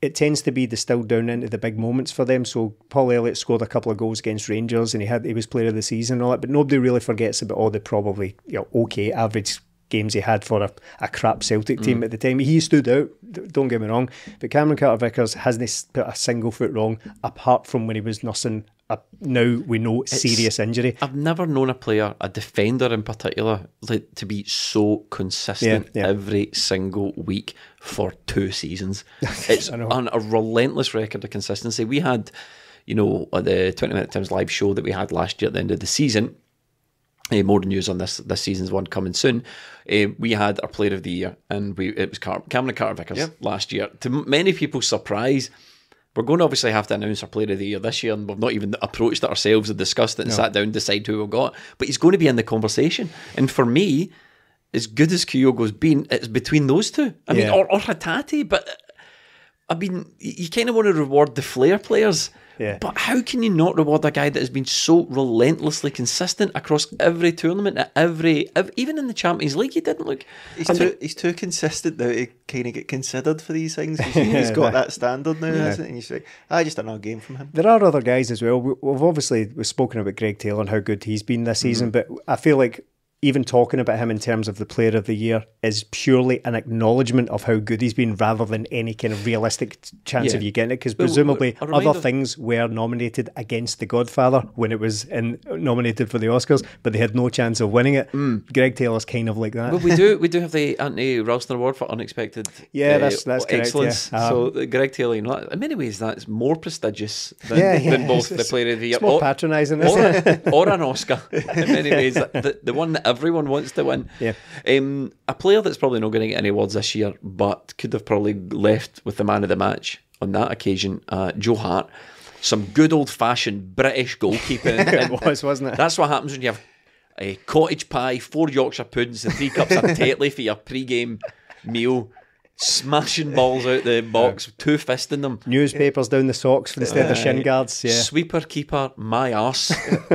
It tends to be distilled down into the big moments for them. So Paul Elliott scored a couple of goals against Rangers, and he had he was player of the season and all that. But nobody really forgets about all the probably you know okay average games he had for a, a crap Celtic team mm. at the time. He stood out, don't get me wrong, but Cameron Carter Vickers hasn't put a single foot wrong apart from when he was nursing a now we know serious injury. I've never known a player, a defender in particular, like, to be so consistent Yeah, yeah. every single week for two seasons. It's on a relentless record of consistency. We had, you know, the 20 Minute Tims live show that we had last year at the end of the season. Uh, more news on this this season's one coming soon. Uh, we had our Player of the Year, and we it was Car- Cameron Carter Vickers last year. To many people's surprise, we're going to obviously have to announce our Player of the Year this year, and we've not even approached it ourselves and discussed it and sat down and decide who we've got. But he's going to be in the conversation, and for me, as good as Kyogo's been, it's between those two. I mean, or, or Hatate, but I mean, you kind of want to reward the flair players. Yeah. But how can you not reward a guy that has been so relentlessly consistent across every tournament, at every, ev- even in the Champions League, he didn't look. He's too he's too consistent now to kind of get considered for these things. He's, he's got that standard now, hasn't he? And you say, I just another game from him. There are other guys as well. We- We've obviously we've spoken about Greg Taylor and how good he's been this mm-hmm. season, but I feel like even talking about him in terms of the player of the year is purely an acknowledgement of how good he's been rather than any kind of realistic chance Yeah. of you getting it because presumably other things were nominated against The Godfather when it was in, nominated for the Oscars, but they had no chance of winning it. Mm. Greg Taylor's kind of like that. Well, we do we do have the Anthony Ralston Award for unexpected Yeah, uh, that's- that's correct, excellence. yeah. So Um, the Greg Taylor, you know, in many ways, that's more prestigious than, Yeah, yeah, than both it's- the Player of the Year more or- patronising, or, or an Oscar. In many ways, the, the one that everyone wants to win. Yeah. Um, a player that's probably not going to get any awards this year, but could have probably left with the man of the match on that occasion, uh, Joe Hart. Some good old fashioned British goalkeeping. it was, wasn't it? That's what happens when you have a cottage pie, four Yorkshire puddings, and three cups of Tetley for your pre-game meal. Smashing balls out the box, two fisting them. Newspapers down the socks instead of shin guards. Yeah. Sweeper keeper, my ass.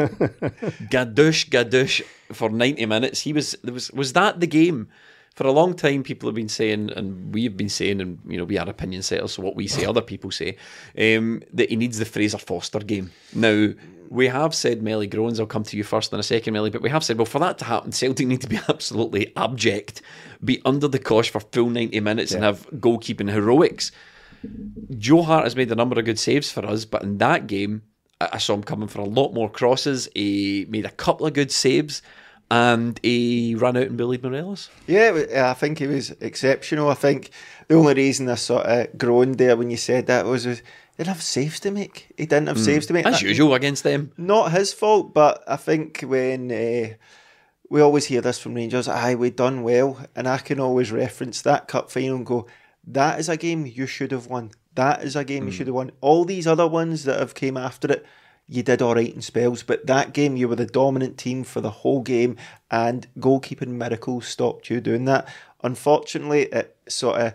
gadoosh, gadoosh for ninety minutes. He was there was was that the game? For a long time, people have been saying, and we've been saying, and you know, we are opinion setters, so what we say, other people say, um, that he needs the Fraser Forster game. Now, we have said Melly Groans, I'll come to you first in a second, Melly, but we have said, well, for that to happen, Celtic need to be absolutely abject, be under the cosh for full 90 minutes and have goalkeeping heroics. Joe Hart has made a number of good saves for us, but in that game, I saw him coming for a lot more crosses. He made a couple of good saves, and he ran out and bullied Morelos. Yeah, I think he was exceptional. I think the only reason I sort of groaned there when you said that was, was he didn't have saves to make. He didn't have saves to make. As usual against them. Not his fault, but I think when uh, we always hear this from Rangers, aye, we done well, and I can always reference that cup final and go, that is a game you should have won. That is a game you should have won. All these other ones that have came after it, you did all right in spells, but that game you were the dominant team for the whole game, and goalkeeping miracles stopped you doing that. Unfortunately, it sort of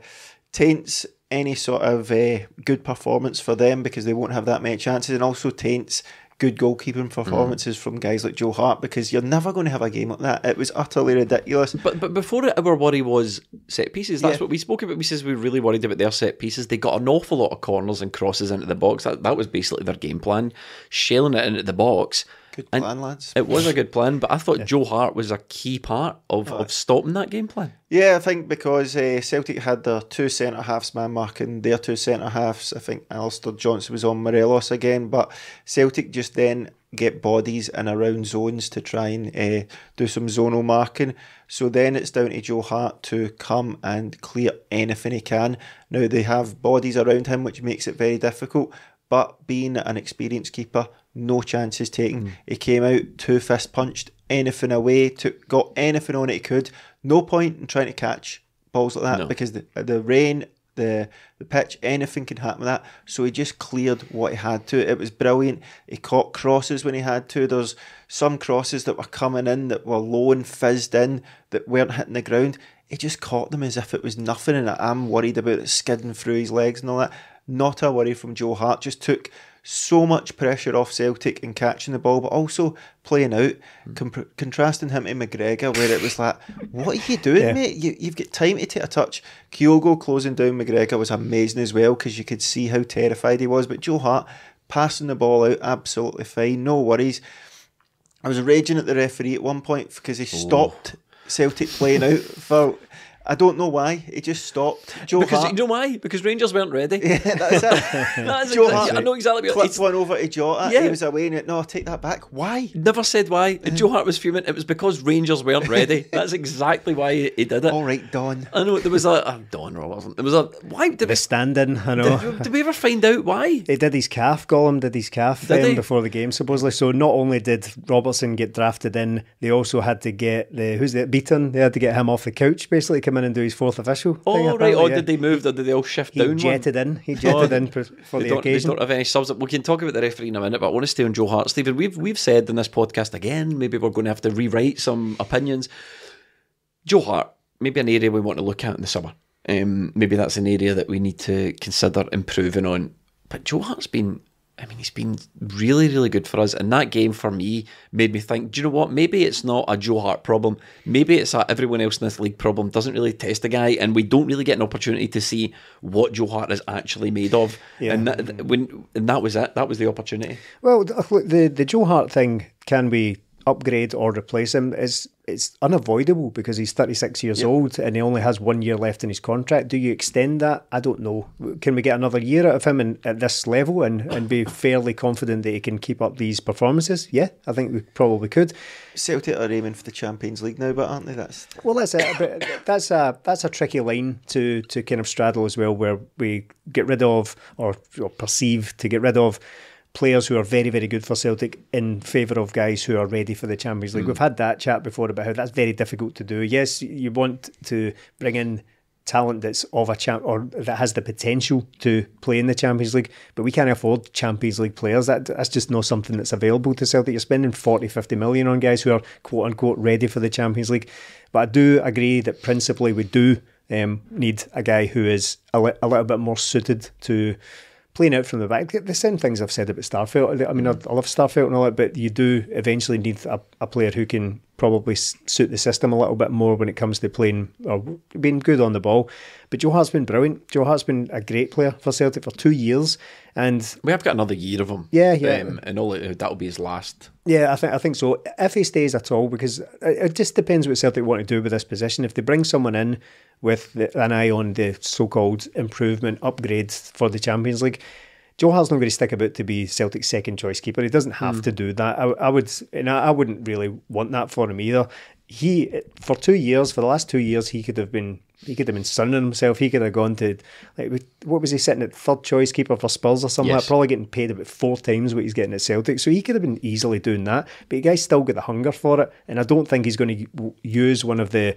taints any sort of uh, good performance for them because they won't have that many chances, and also taints good goalkeeping mm. performances from guys like Joe Hart because you're never going to have a game like that. It was utterly ridiculous. But but before it, our worry was set pieces. That's Yeah. what we spoke about. We says we were really worried about their set pieces. They got an awful lot of corners and crosses into the box. That that was basically their game plan, shelling it into the box. Good And lads. It was a good plan, but I thought Joe Hart was a key part of, of stopping that game plan. Yeah, I think because uh, Celtic had their two centre halves man marking their two centre halves. I think Alistair Johnston was on Morelos again, but Celtic just then get bodies in around zones to try and uh, do some zonal marking. So then it's down to Joe Hart to come and clear anything he can. Now they have bodies around him, which makes it very difficult. But being an experienced keeper, no chances taken. Mm. He came out two fist punched anything away, took got anything on it he could. No point in trying to catch balls like that No. because the the rain, the the pitch, anything can happen with that. So he just cleared what he had to. It was brilliant. He caught crosses when he had to. There's some crosses that were coming in that were low and fizzed in that weren't hitting the ground. He just caught them as if it was nothing, and I'm worried about it skidding through his legs and all that. Not a worry from Joe Hart. Just took so much pressure off Celtic in catching the ball, but also playing out, hmm. comp- contrasting him to McGregor, where it was like, "What are you doing, Yeah. mate? You, you've got time to take a touch." Kyogo closing down McGregor was amazing as well because you could see how terrified he was. But Joe Hart passing the ball out, absolutely fine, no worries. I was raging at the referee at one point because he oh. stopped Celtic playing out for I don't know why. He just stopped. Joe because Hart, you know why? Because Rangers weren't ready. yeah, that's it. That's Joe exactly- Hart I know exactly what Clipped it's, one over to Jota. Yeah. He was away and it, no, take that back. Why? Never said why. And Joe Hart was fuming. It was because Rangers weren't ready. That's exactly why he, he did it. All right, Don. I know there was a uh, Don or wasn't. There was a why did The we, stand-in, I know. did, did we ever find out why? He did his calf, Collum did his calf Did um, before the game, supposedly. So not only did Robertson get drafted in, they also had to get the who's the Beaton. They had to get him off the couch, basically come in and do his fourth official. thing, Oh right. Or yeah. did they move? Or did they all shift He down? one? jetted in. He jetted Oh, in for, the don't, They don't have any subs. We can talk about the referee in a minute, but I want to stay on Joe Hart. Stephen, we've we've said in this podcast again. Maybe we're going to have to rewrite some opinions. Joe Hart, maybe an area we want to look at in the summer. Um, maybe that's an area that we need to consider improving on. But Joe Hart's been, I mean, he's been really, really good for us. And that game for me made me think, do you know what? Maybe it's not a Joe Hart problem. Maybe it's a everyone else in this league problem. Doesn't really test a guy, and we don't really get an opportunity to see what Joe Hart is actually made of. Yeah. And that, when and that was it. That was the opportunity. Well, look, the the Joe Hart thing can we upgrade or replace him is it's unavoidable because he's 36 years old and he only has one year left in his contract. Do you extend that? I don't know. Can we get another year out of him in, at this level and, and be fairly confident that he can keep up these performances? Yeah, I think we probably could. Celtic are aiming for the Champions League now, but aren't they? That's Well, that's it. But that's a that's a tricky line to to kind of straddle as well, where we get rid of or, or perceive to get rid of players who are very very good for Celtic in favour of guys who are ready for the Champions League. We've had that chat before about how that's very difficult to do. Yes, you want to bring in talent that's of a champ or that has the potential to play in the Champions League, but we can't afford Champions League players. That that's just not something that's available to Celtic. You're spending 40, 50 million on guys who are quote unquote ready for the Champions League. But I do agree that principally we do um, need a guy who is a, li- a little bit more suited to playing out from the back. The same things I've said about Starfelt. I mean, mm. I, I love Starfelt and all that, but you do eventually need a, a player who can probably suit the system a little bit more when it comes to playing or being good on the ball. But Joe Hart's been brilliant. Joe Hart's been a great player for Celtic for two years, and We have got another year of him. Yeah, yeah. Um, and all that'll be his last. yeah, I think I think so. If he stays at all, because it, it just depends what Celtic want to do with this position. If they bring someone in with the, an eye on the so-called improvement upgrades for the Champions League, Joe Hart's not going to stick about to be Celtic's second choice keeper. He doesn't have hmm. to do that. I, I would, and I, I wouldn't really want that for him either. He for two years, for the last two years, he could have been. He could have been sunning himself. He could have gone to like what was he sitting at third choice keeper for Spurs or something? Yes. Like, probably getting paid about four times what he's getting at Celtic. So he could have been easily doing that. But the guy's still got the hunger for it, and I don't think he's going to use one of the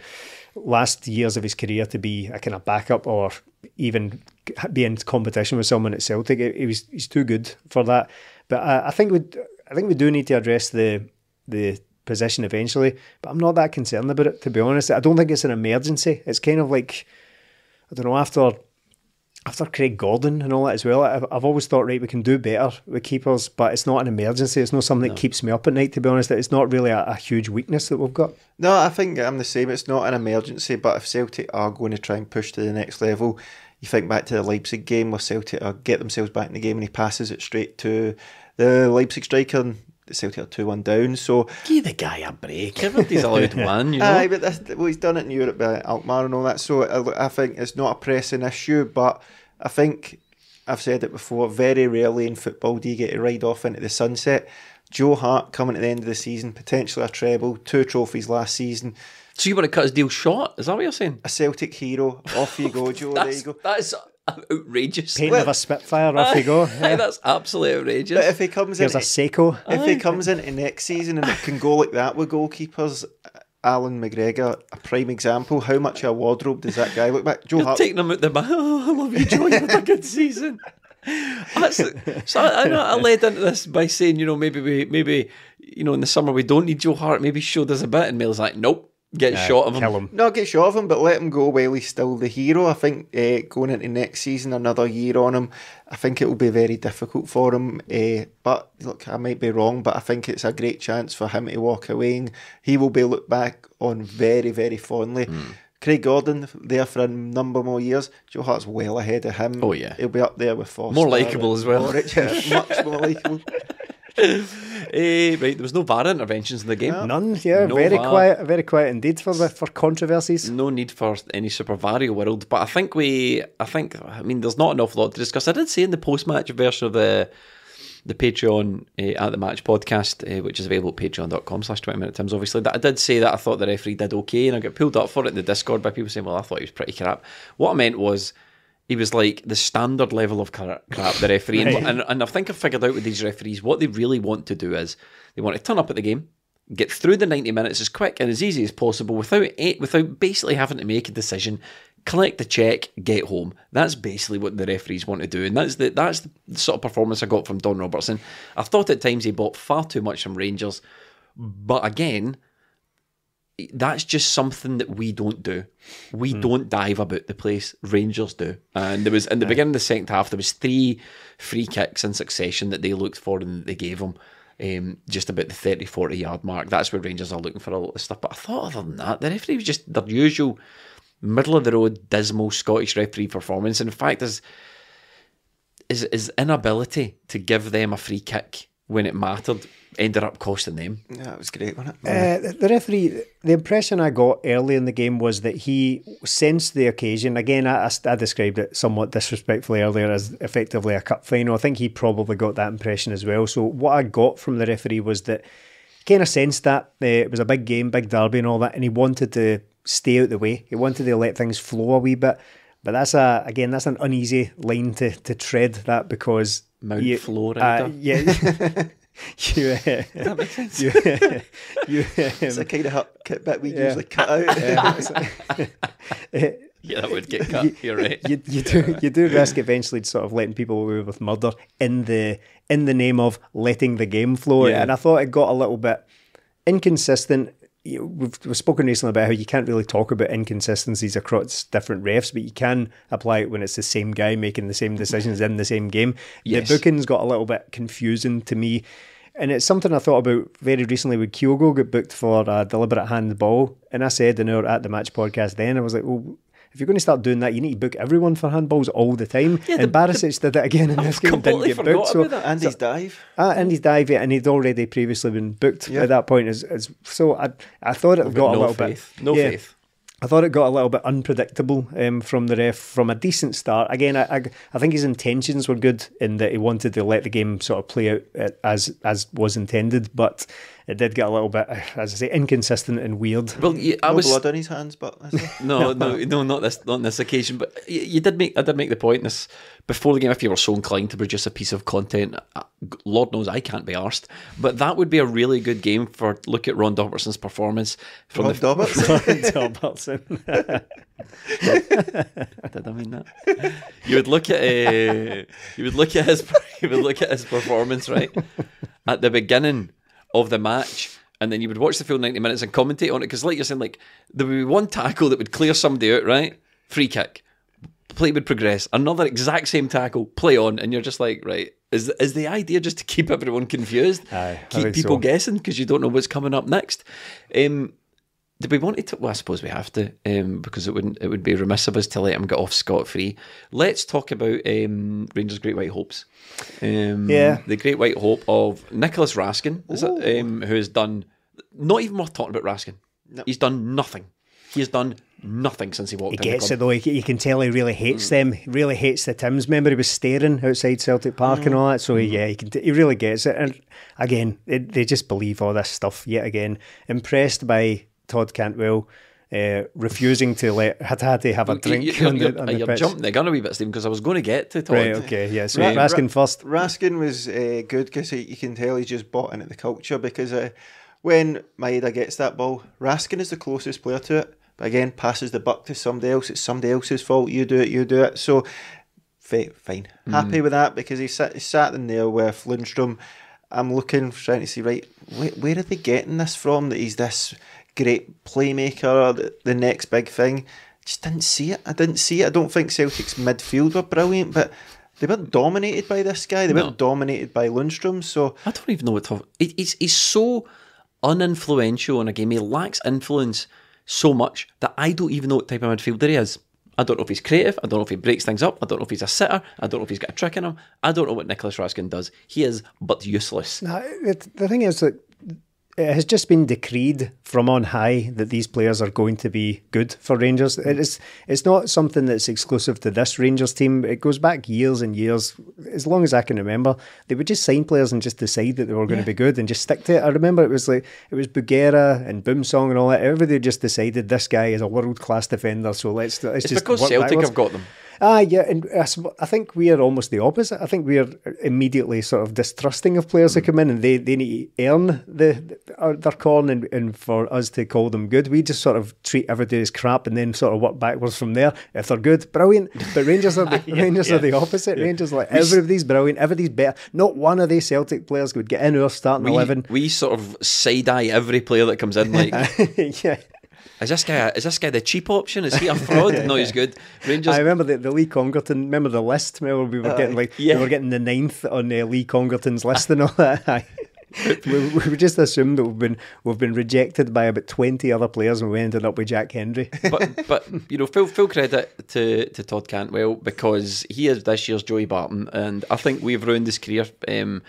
last years of his career to be a kind of backup or even be in competition with someone at Celtic. He was he's too good for that. But I, I think we I think we do need to address the the position eventually. But I'm not that concerned about it to be honest. I don't think it's an emergency. It's kind of like I don't know after after Craig Gordon and all that as well, I've, I've always thought, right, we can do better with keepers, but it's not an emergency. It's not something that keeps me up at night, to be honest. It's not really a, a huge weakness that we've got. No, I think I'm the same. It's not an emergency, but if Celtic are going to try and push to the next level, you think back to the Leipzig game where Celtic are get themselves back in the game and he passes it straight to the Leipzig striker and Celtic are 2 1 down. So, Give the guy a break. Everybody's allowed one, you know. aye, but well, he's done it in Europe by Alkmaar and all that. So, I, I think it's not a pressing issue, but I think I've said it before very rarely in football do you get to ride off into the sunset. Joe Hart coming at the end of the season, potentially a treble, two trophies last season. So you want to cut his deal short? Is that what you're saying? a Celtic hero. Off you go, Joe. there you go. that is outrageous. Paint of a Spitfire, off you go. Aye, Yeah. that's absolutely outrageous. But if he comes Here's in, a Seiko. if he comes into next season and it can go like that with goalkeepers, Allan McGregor, a prime example. How much of a wardrobe does that guy look back? Joe You're Hart. taking him out the back. Oh, I love you, Joe. You had a good season. That's, so I, I, know I led into this by saying, you know, maybe we, maybe, you know, in the summer we don't need Joe Hart. Maybe showed us a bit, and Mel's like, nope, get shot of him. Kill him. Not get shot of him, but let him go while he's still the hero. I think uh, going into next season, another year on him, I think it will be very difficult for him. Uh, but look, I might be wrong, but I think it's a great chance for him to walk away. And he will be looked back on very, very fondly. Hmm. Craig Gordon there for a number more years. Joe Hart's well ahead of him. Oh, yeah. he'll be up there with Forster. More likeable as well. Orich, much more likeable. Eh, right, there was no VAR interventions in the game. None, yeah, No very VAR. quiet, very quiet indeed for the, for controversies. no need for any Super Mario World, but I think we, I think, I mean, there's not an awful lot to discuss. I did say in the post-match version of the the Patreon uh, at the match podcast, uh, which is available at patreon.com slash 20 minute tims, obviously, that I did say that I thought the referee did okay, and I got pulled up for it in the Discord by people saying, well, I thought he was pretty crap. What I meant was, he was like the standard level of crap, the referee. And- and, and I think I've figured out with these referees, what they really want to do is they want to turn up at the game, get through the 90 minutes as quick and as easy as possible without without basically having to make a decision collect the check get home. That's basically what the referees want to do. And that's the that's the sort of performance I got from Don Robertson. I thought at times he bought far too much from Rangers. But again that's just something that we don't do. We don't dive about the place. Rangers do. And there was in the beginning of the second half, there was three free kicks in succession that they looked for and they gave them. Um, just about the 30, 40 yard mark. That's where Rangers are looking for a lot of stuff. But I thought other than that, the referee was just their usual middle of the road, dismal Scottish referee performance. In fact, is his, his inability to give them a free kick when it mattered ended up costing them. Yeah, that was great, wasn't it? Uh, the referee, the impression I got early in the game was that he sensed the occasion. Again, I, I, I described it somewhat disrespectfully earlier as effectively a cup final. I think he probably got that impression as well. So, what I got from the referee was that kind of sensed that uh, it was a big game, big derby, and all that, and he wanted to stay out the way. He wanted to let things flow a wee bit. But that's a again, that's an uneasy line to, to tread. That because Mount you- Flow uh, yeah. You, uh, that makes sense. you, you, It's um, a kind of hut kit bit we Yeah. usually cut out. Yeah, that would get cut. You're right. you, you do you do risk eventually sort of letting people away with murder in the in the name of letting the game flow. Yeah. And I thought it got a little bit inconsistent. You- We've, we've spoken recently about how you can't really talk about inconsistencies across different refs, but you can apply it when it's the same guy making the same decisions in the same game. Yes. The bookings got a little bit confusing to me. And it's something I thought about very recently when Kyogo got booked for a deliberate handball. And I said in our At the Match podcast then, I was like, well, if you're going to start doing that, you need to book everyone for handballs all the time. Yeah, the- and Barisic did it again in this game and didn't get booked. So, about that. Andy's dive. Ah, Andy's dive, yeah, and he'd already previously been booked Yeah. at that point. As, as so, I I thought it got a no little faith. bit No yeah, faith. I thought it got a little bit unpredictable um, from the ref from a decent start. Again, I, I, I think his intentions were good in that he wanted to let the game sort of play out uh, as as was intended, but it did get a little bit, as I say, inconsistent and weird. Well, you, I no was blood on his hands, but is no, no, no, not this, not on this occasion. But you, you did make, I did make the point this before the game. If you were so inclined to produce a piece of content, uh, Lord knows I can't be arsed. But that would be a really good game for look at Ron Dobertson's performance from Ron the. Dobertson. Robertson. Did I mean that? You would look at uh, you would look at his you would look at his performance right at the beginning of the match, and then you would watch the full ninety minutes and commentate on it because, like you're saying, like there would be one tackle that would clear somebody out, right? Free kick, play would progress. Another exact same tackle, play on, and you're just like, right. Is, is the idea just to keep everyone confused? Aye, keep people so. guessing because you don't know what's coming up next. Um, did we want to? Well, I suppose we have to, um, because it wouldn't. It would be remiss of us to let him get off scot free. Let's talk about um, Rangers' Great White Hopes. Um, Yeah. the Great White Hope of Nicolas Raskin, is it, um, who has done not even worth talking about. Raskin, he's done nothing. He has done nothing since he walked. He gets it though. You can tell he really hates them. He really hates the Tims. Remember, he was staring outside Celtic Park and all that. So yeah, he can. He really gets it. And again, they, they just believe all this stuff yet again. Impressed by Todd Cantwell. Uh, refusing to let had had have a drink you- You're, on you're, the, on you're pitch. jumping the gun a wee bit, Stephen, because I was going to get to Todd. Right, okay, yeah. So Right. Raskin first. Raskin was uh, good because you can tell he just bought into the culture because uh, when Maeda gets that ball, Raskin is the closest player to it. But again, passes the buck to somebody else. It's somebody else's fault. You do it, you do it. So, fi- fine. Happy with that because he sat, he sat in there with Lundstram. I'm looking, trying to see, right, where, where are they getting this from that he's this great playmaker, the, the next big thing? Just didn't see it. I didn't see it. I don't think Celtic's midfield were brilliant, but they weren't dominated by this guy. They No. weren't dominated by Lundstram. So I don't even know what to. He, he's he's so uninfluential in a game. He lacks influence so much that I don't even know what type of midfielder he is. I don't know if he's creative. I don't know if he breaks things up. I don't know if he's a sitter. I don't know if he's got a trick in him. I don't know what Nicolas Raskin does. He is but useless. No, it, the thing is that it has just been decreed from on high that these players are going to be good for Rangers. It is it's not something that's exclusive to this Rangers team. It goes back years and years. As long as I can remember, they would just sign players and just decide that they were going to be good and just stick to it. I remember it was like it was Bougherra and Boumsong and all that. Everybody just decided this guy is a world class defender, so let's let's It's just because Celtic backwards. have got them. Ah, yeah, and I I think we are almost the opposite. I think we are immediately sort of distrusting of players who come in and they, they need to earn the, the their corn and, and for us to call them good. We just sort of treat everybody as crap and then sort of work backwards from there. If they're good, brilliant. But Rangers are the, Rangers are the opposite. Rangers are like everybody's brilliant, everybody's better. Not one of these Celtic players would get in our starting We, eleven. we sort of side eye every player that comes in. Like, yeah. Is this guy is this guy the cheap option? Is he a fraud? no, he's good. Rangers. I remember the, the Lee Congerton. Remember the list? Remember we were getting like yeah. we were getting the ninth on uh, Lee Congerton's list and all that. We, we just assumed that we've been we've been rejected by about twenty other players, and we ended up with Jack Hendry. but but you know, full full credit to, to Todd Cantwell because he is this year's Joey Barton, and I think we've ruined his career um,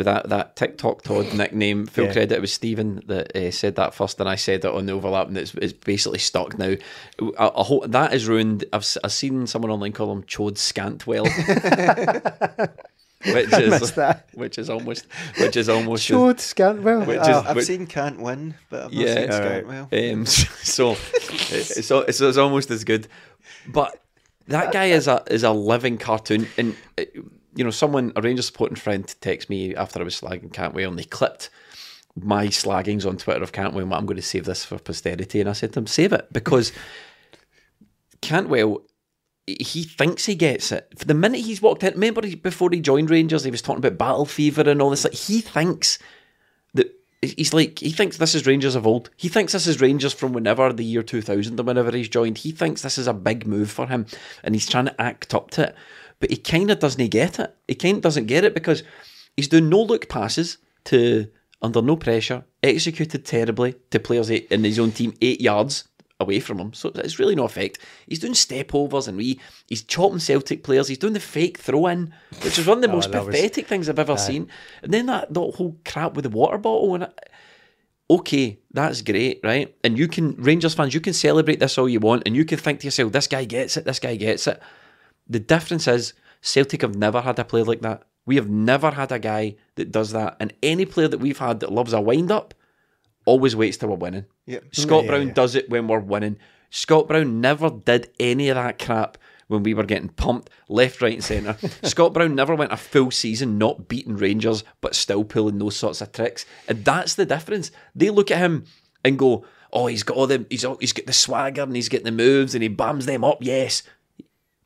with that, that TikTok Todd nickname. Full Yeah. credit it was Stephen that uh, said that first, and I said it on the overlap, and it's, it's basically stuck now. I, I hope that is ruined. I've s- I've seen someone online call him Chode Scantwell. Which missed is, that. which is almost, which is almost, Showed Scantwell. Which Ah, is- I've but- seen Can't Win, but I've not Yeah, seen alright. Scantwell. Um, so it's, it's, it's almost as good, but that guy is a is a living cartoon. And uh, you know, someone a Rangers supporting friend texted me after I was slagging Cantwell, and they clipped my slaggings on Twitter of Cantwell. and I'm going to save this for posterity, and I said to him, save it because Cantwell. He thinks he gets it. For the minute he's walked in, remember before he joined Rangers, he was talking about battle fever and all this. Like he thinks that he's like he thinks this is Rangers of old. He thinks this is Rangers from whenever the year two thousand or whenever he's joined. He thinks this is a big move for him, and he's trying to act up to it. But he kind of doesn't get it. He kind of doesn't get it because he's doing no look passes to under no pressure, executed terribly to players eight, in his own team eight yards away from him. So it's really no effect. He's doing step overs and we he's chopping Celtic players. He's doing the fake throw in, which is one of the oh, most Oh, was- pathetic things I've ever seen. And then that, that whole crap with the water bottle and it, okay, that's great, right? And you can Rangers fans, you can celebrate this all you want, and you can think to yourself, this guy gets it, this guy gets it. The difference is Celtic have never had a player like that. We have never had a guy that does that. And any player that we've had that loves a wind up always waits till we're winning. Yep. Scott Yeah, Brown yeah. does it when we're winning. Scott Brown never did any of that crap when we were getting pumped left, right, and centre. Scott Brown never went a full season not beating Rangers, but still pulling those sorts of tricks. And that's the difference. They look at him and go, "Oh, he's got all the he's all, he's got the swagger and he's getting the moves and he bams them up." Yes,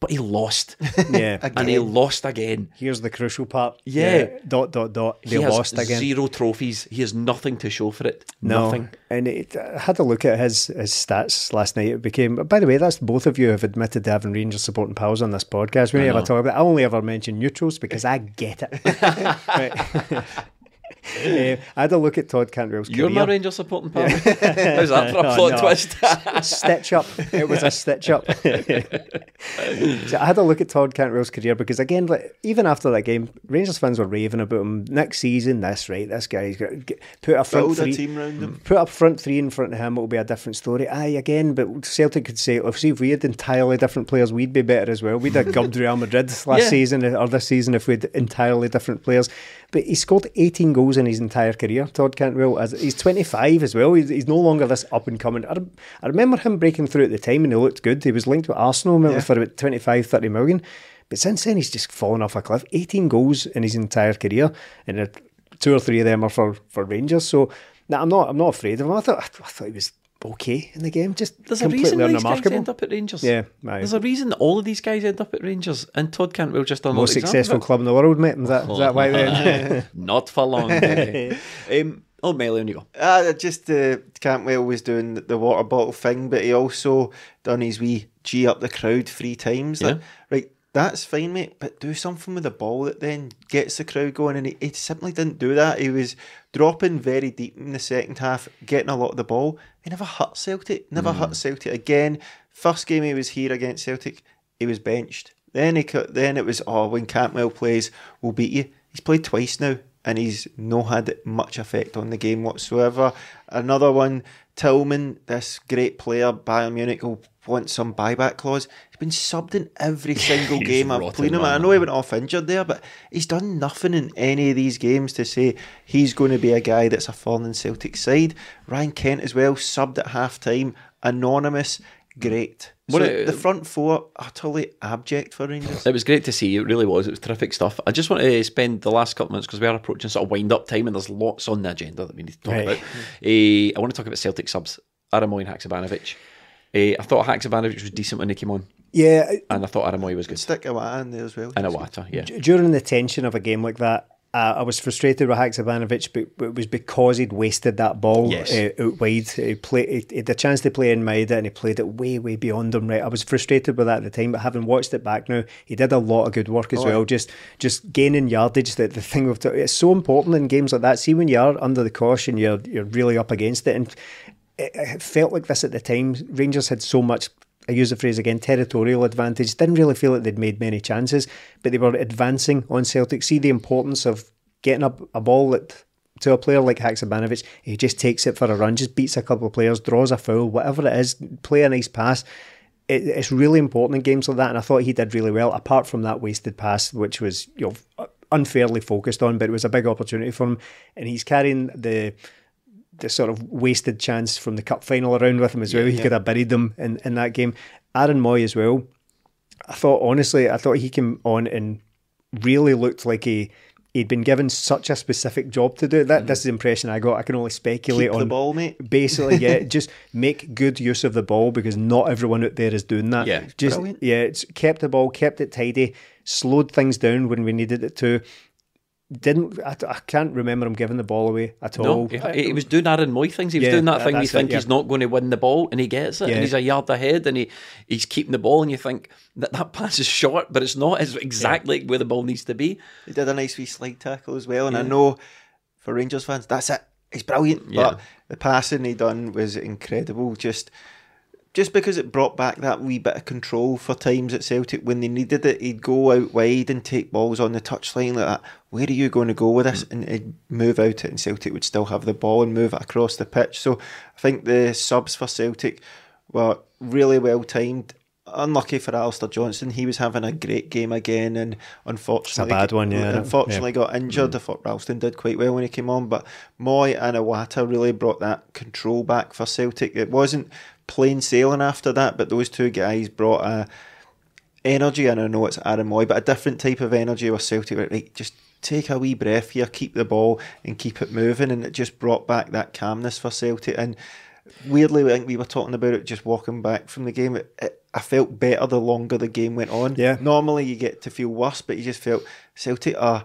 but he lost, yeah. and he lost again. Here's the crucial part. Yeah. Dot dot dot. They he lost again. zero trophies. He has nothing to show for it. No, Nothing. and it, I had a look at his his stats last night. It became, by the way, that's both of you have admitted to having Rangers supporting pals on this podcast. We never talk about. it. I only ever mention neutrals because I get it. Right. Uh, I had a look at Todd Cantwell's You're career. my Rangers supporting pal. How's that for a Oh, plot no. twist? stitch up. It was a stitch up. so I had a look at Todd Cantwell's career because again, like, even after that game, Rangers fans were raving about him. Next season, this right, this guy's got get, put a front Build a three, team round him. put up front three in front of him. It'll be a different story. Aye, again, but Celtic could say, if see if we had entirely different players, we'd be better as well. We'd have gubbed Real Madrid last Yeah. season or this season if we had entirely different players. But he scored 18 goals in his entire career, Todd Cantwell. As he's 25 as well. He's, he's no longer this up and coming. I, I remember him breaking through at the time and he looked good. He was linked with Arsenal Yeah. for about 25, 30 million. But since then, he's just fallen off a cliff. 18 goals in his entire career, and two or three of them are for, for Rangers. So, nah, I'm not I'm not afraid of him. I thought I thought he was okay in the game. Just There's a completely reason these guys unremarkable. end up at Rangers. Yeah, aye. There's a reason that all of these guys end up at Rangers, and Todd Cantwell just another Most successful club in the world, mate. Is that, is that why they Not for long. um, oh, Melly, on you go. Ah, just uh, Cantwell was doing the water bottle thing, but he also done his wee G up the crowd three times. Like, right, that's fine, mate, but do something with the ball that then gets the crowd going. And he, he simply didn't do that. He was dropping very deep in the second half, getting a lot of the ball. He never hurt Celtic, never mm. hurt Celtic again. First game he was here against Celtic, he was benched. Then he then it was oh when Cantwell plays, we'll beat you. He's played twice now and he's no had much effect on the game whatsoever. Another one, Tillman, this great player, Bayern Munich will want some buyback clause. He's been subbed in every single game I've played him. Man. I know he went off injured there, but he's done nothing in any of these games to say he's going to be a guy that's a thorn in Celtic side. Ryan Kent as well, subbed at half time, anonymous, great. So it, the front four utterly abject for Rangers. It was great to see. It really was. It was terrific stuff. I just want to spend the last couple of minutes because we are approaching sort of wind up time and there's lots on the agenda that we need to talk right. about. Uh, I want to talk about Celtic subs. Aaron Mooy and Haksabanovic. Uh, I thought Haksabanovic was decent when he came on. Yeah, and I thought Aaron Mooy was good. Stick Iwata in there as well. And Iwata, yeah. During the tension of a game like that, uh, I was frustrated with Haksabanovic, but, but, it was because he'd wasted that ball yes. uh, out wide. He, played, he, he, had the chance to play in Maeda and he played it way, way beyond him. Right, I was frustrated with that at the time, but having watched it back now, he did a lot of good work as oh, well. Yeah. Just just gaining yardage. That the thing with it's so important in games like that. See when you are under the caution, you're you're really up against it, and it, it felt like this at the time. Rangers had so much I use the phrase again, territorial advantage. Didn't really feel like they'd made many chances, but they were advancing on Celtic. See the importance of getting a, a ball that to a player like Haksabanovic, he just takes it for a run, just beats a couple of players, draws a foul, whatever it is, play a nice pass. It, it's really important in games like that, and I thought he did really well. Apart from that wasted pass, which was you know unfairly focused on, but it was a big opportunity for him, and he's carrying the the sort of wasted chance from the cup final around with him as well. He yeah. could have buried them in, in that game. Aaron Mooy as well. I thought honestly, I thought he came on and really looked like he he'd been given such a specific job to do. That mm. this is the impression I got. I can only speculate Keep on the ball, mate. Basically, yeah, just make good use of the ball because not everyone out there is doing that. Yeah, just brilliant. yeah, it's kept the ball, kept it tidy, slowed things down when we needed it to didn't I, I, can't remember him giving the ball away at no, all. He, he was doing Aaron Mooy things. He was yeah, doing that thing. You think it, yeah. he's not going to win the ball, and he gets it, yeah. and he's a yard ahead, and he he's keeping the ball, and you think that that pass is short, but it's not. It's exactly where the ball needs to be. He did a nice wee slide tackle as well, and I know for Rangers fans, that's it. He's brilliant, but the passing he done was incredible. Just just because it brought back that wee bit of control for times at Celtic when they needed it, he'd go out wide and take balls on the touchline like that. Where are you going to go with this? And he'd move out it, and Celtic would still have the ball and move it across the pitch. So I think the subs for Celtic were really well timed. Unlucky for Alistair Johnston, he was having a great game again, and unfortunately, it's a bad one. Yeah, unfortunately yeah. got injured. Mm. I thought Ralston did quite well when he came on, but Mooy and Iwata really brought that control back for Celtic. It wasn't plain sailing after that. But those two guys brought a energy, and I know it's Aaron Mooy, but a different type of energy with Celtic. Right, just take a wee breath here, keep the ball, and keep it moving, and it just brought back that calmness for Celtic. And weirdly, I think we were talking about it just walking back from the game. It, it, I felt better the longer the game went on. Yeah. Normally, you get to feel worse, but you just felt Celtic are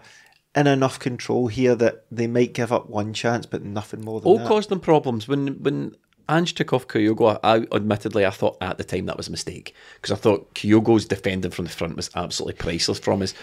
in enough control here that they might give up one chance, but nothing more than All that. caused them problems when when Ange took off Kyogo, I admittedly I thought at the time that was a mistake because I thought Kyogo's defending from the front was absolutely priceless from us.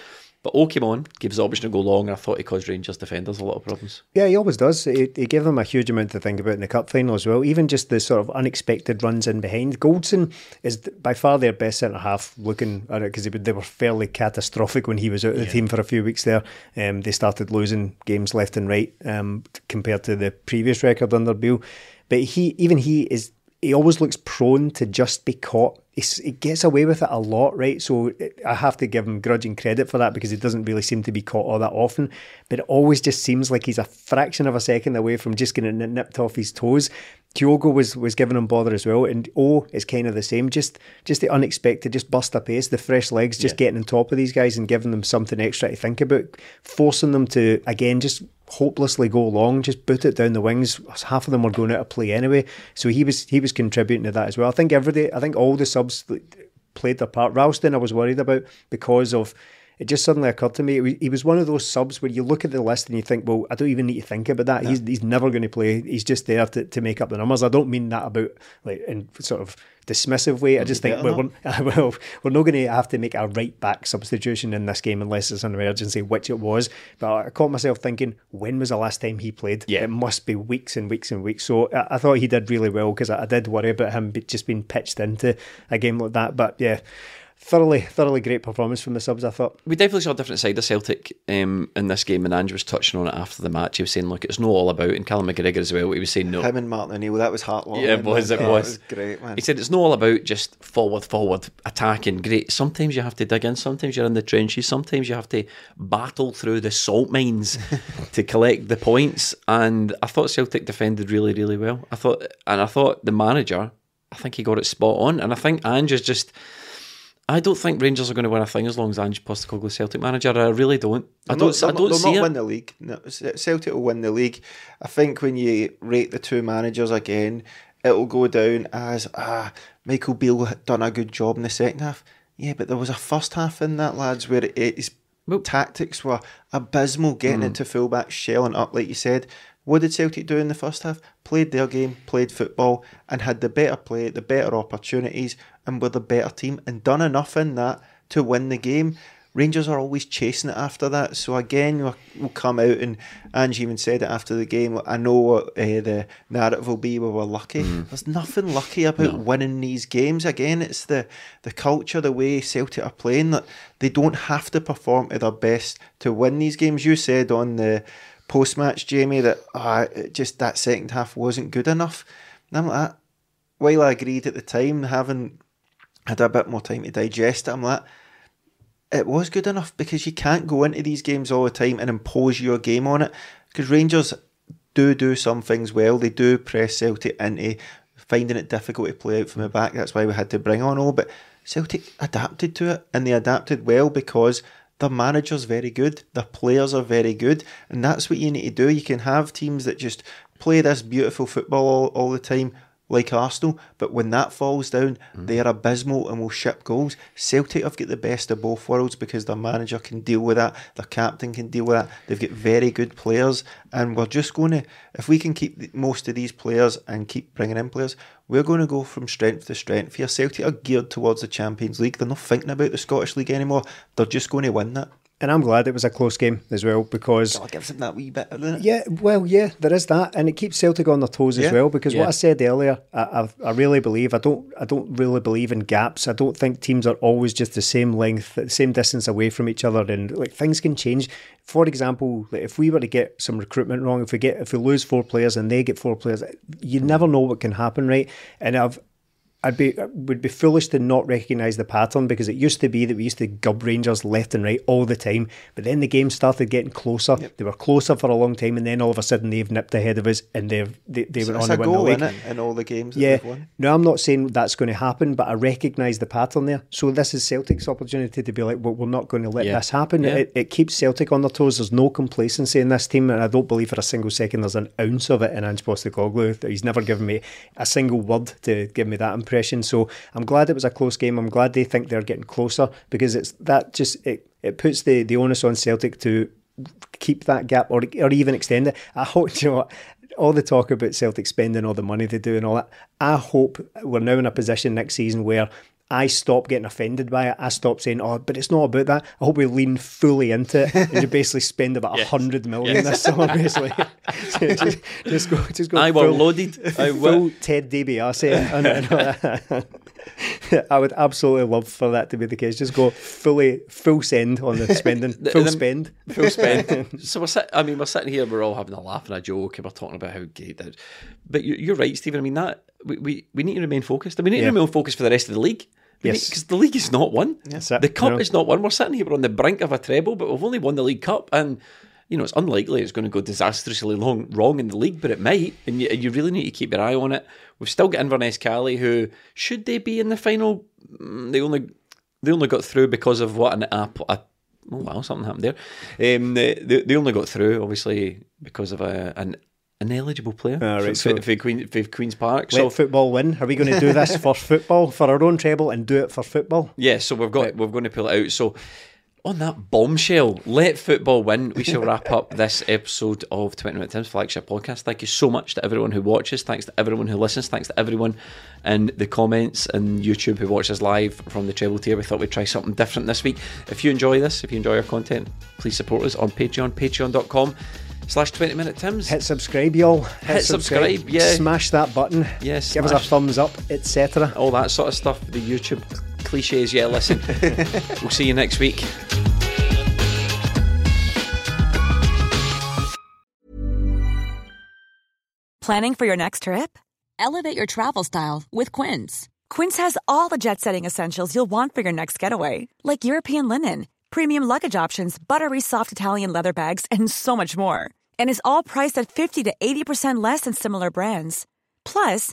But O came on, gave us the option to go long, and I thought he caused Rangers defenders a lot of problems. Yeah, he always does. He, he gave them a huge amount to think about in the cup final as well. Even just the sort of unexpected runs in behind. Goldson is by far their best centre half looking at it because they were fairly catastrophic when he was out of the yeah. team for a few weeks there. Um, they started losing games left and right um, compared to the previous record under Beale. But he, even he is, he always looks prone to just be caught. He's, he gets away with it a lot, right? So I have to give him grudging credit for that because he doesn't really seem to be caught all that often. But it always just seems like he's a fraction of a second away from just getting it nipped off his toes. Kyogo was was giving him bother as well, and O is kind of the same. Just just the unexpected, just bust of pace, the fresh legs, just yeah. getting on top of these guys and giving them something extra to think about, forcing them to again just hopelessly go long, just boot it down the wings. Half of them were going out of play anyway, so he was he was contributing to that as well. I think every day, I think all the subs played their part. Ralston, I was worried about because of it just suddenly occurred to me he was one of those subs where you look at the list and you think, well, I don't even need to think about that. He's he's never going to play. He's just there to, to make up the numbers. I don't mean that about like in sort of dismissive way. I just think well, we're, well, we're not going to have to make a right back substitution in this game unless it's an emergency, which it was. But I caught myself thinking, when was the last time he played? Yeah. It must be weeks and weeks and weeks. So I, I thought he did really well because I, I did worry about him just being pitched into a game like that. But yeah thoroughly, thoroughly great performance from the subs. I thought we definitely saw a different side of Celtic um, in this game, and Andrew was touching on it after the match. He was saying, "Look, it's not all about," and Callum McGregor as well. He was saying, "No." Him and Martin O'Neill, that was heartwarming. Yeah, it was. It, was. it was great, man. He said, "It's not all about just forward, forward, attacking. Great. Sometimes you have to dig in. Sometimes you're in the trenches. Sometimes you have to battle through the salt mines to collect the points." And I thought Celtic defended really, really well. I thought, and I thought the manager. I think he got it spot on, and I think Ange's just I don't think Rangers are going to win a thing as long as Ange Postecoglou Celtic manager. I really don't. I don't. Not, I don't they'll see not it. win the league. No, Celtic will win the league. I think when you rate the two managers again, it'll go down as ah Michael Beale done a good job in the second half. Yeah, but there was a first half in that lads where it, his well, tactics were abysmal, getting mm. into fullback, shelling up like you said. What did Celtic do in the first half? Played their game, played football, and had the better play, the better opportunities, and were the better team, and done enough in that to win the game. Rangers are always chasing it after that. So again, we'll, come out and Ange even said it after the game. I know what uh, the narrative will be. We were lucky. Mm. There's nothing lucky about no. winning these games. Again, it's the the culture, the way Celtic are playing that they don't have to perform to their best to win these games. You said on the post match, Jamie, that uh, just that second half wasn't good enough. And I'm like, while I agreed at the time, having had a bit more time to digest it, I'm like, it was good enough because you can't go into these games all the time and impose your game on it. Because Rangers do do some things well. They do press Celtic into finding it difficult to play out from the back. That's why we had to bring on all. But Celtic adapted to it and they adapted well because their manager's very good, their players are very good, and that's what you need to do. You can have teams that just play this beautiful football all, all the time, like Arsenal, but when that falls down, mm. they're abysmal and will ship goals. Celtic have got the best of both worlds because their manager can deal with that, their captain can deal with that. They've got very good players, and we're just going to, if we can keep most of these players and keep bringing in players, we're going to go from strength to strength here. Celtic are geared towards the Champions League. They're not thinking about the Scottish League anymore. They're just going to win that. And I'm glad it was a close game as well because it gives them that wee bit, doesn't it? Yeah, well, yeah, there is that, and it keeps Celtic on their toes yeah. as well. Because yeah. what I said earlier, I, I, I, really believe I don't, I don't really believe in gaps. I don't think teams are always just the same length, the same distance away from each other, and like things can change. For example, like if we were to get some recruitment wrong, if we get if we lose four players and they get four players, you never know what can happen, right? And I've I'd be uh, would be foolish to not recognise the pattern because it used to be that we used to gub Rangers left and right all the time, but then the game started getting closer. Yep. They were closer for a long time, and then all of a sudden they've nipped ahead of us and they've they, they so were on to win the league. In, in all the games. Yeah, no, I'm not saying that's going to happen, but I recognise the pattern there. So this is Celtic's opportunity to be like, well, we're not going to let yeah. this happen. Yeah. It, it keeps Celtic on their toes. There's no complacency in this team, and I don't believe for a single second there's an ounce of it in Ange Postecoglou. He's never given me a single word to give me that impression. So I'm glad it was a close game. I'm glad they think they're getting closer because it's that just it, it puts the, the onus on Celtic to keep that gap or or even extend it. I hope you know all the talk about Celtic spending all the money they do and all that. I hope we're now in a position next season where I stop getting offended by it. I stop saying, "Oh, but it's not about that." I hope we lean fully into it and you basically spend about a yes. hundred million yes. this summer, basically. so just, just, go, just go. I full, will loaded. I will. Ted DiBiase. I would absolutely love for that to be the case. Just go fully full send on the spending, full the, spend, full spend. so we're sitting. I mean, we're sitting here. We're all having a laugh and a joke, and we're talking about how great that. But you, are right, Stephen. I mean that we, we, we need to remain focused. I mean, we need yeah. to remain focused for the rest of the league. Yes. Because the league is not won. Yes. The cup no. is not won. We're sitting here, we're on the brink of a treble, but we've only won the League Cup. And, you know, it's unlikely it's going to go disastrously long, wrong in the league, but it might. And you, you really need to keep your eye on it. We've still got Inverness Caley, who, should they be in the final? Mm, they only they only got through because of what an app. A, oh, wow, something happened there. Um, they, they only got through, obviously, because of a, an an eligible player ah, right, for, so for, Queen, for Queen's Park. Let so football win. Are we going to do this for football for our own treble and do it for football? Yeah, so we've got right. we're going to pull it out. So on that bombshell, let football win. We shall wrap up this episode of 20 Minute Tim's flagship podcast. Thank you so much to everyone who watches. Thanks to everyone who listens. Thanks to everyone in the comments and YouTube who watches live from the treble tier. We thought we'd try something different this week. If you enjoy this, if you enjoy our content, please support us on Patreon, patreon.com slash 20 minute Tims. Hit subscribe, y'all. Hit subscribe, yeah. Smash that button. Yes, Give us a thumbs up, etc. All that sort of stuff. The YouTube cliches. Yeah, listen. we'll see you next week. Planning for your next trip? Elevate your travel style with Quince. Quince has all the jet setting essentials you'll want for your next getaway, like European linen, premium luggage options, buttery soft Italian leather bags, and so much more. And is all priced at 50 to 80% less than similar brands. Plus,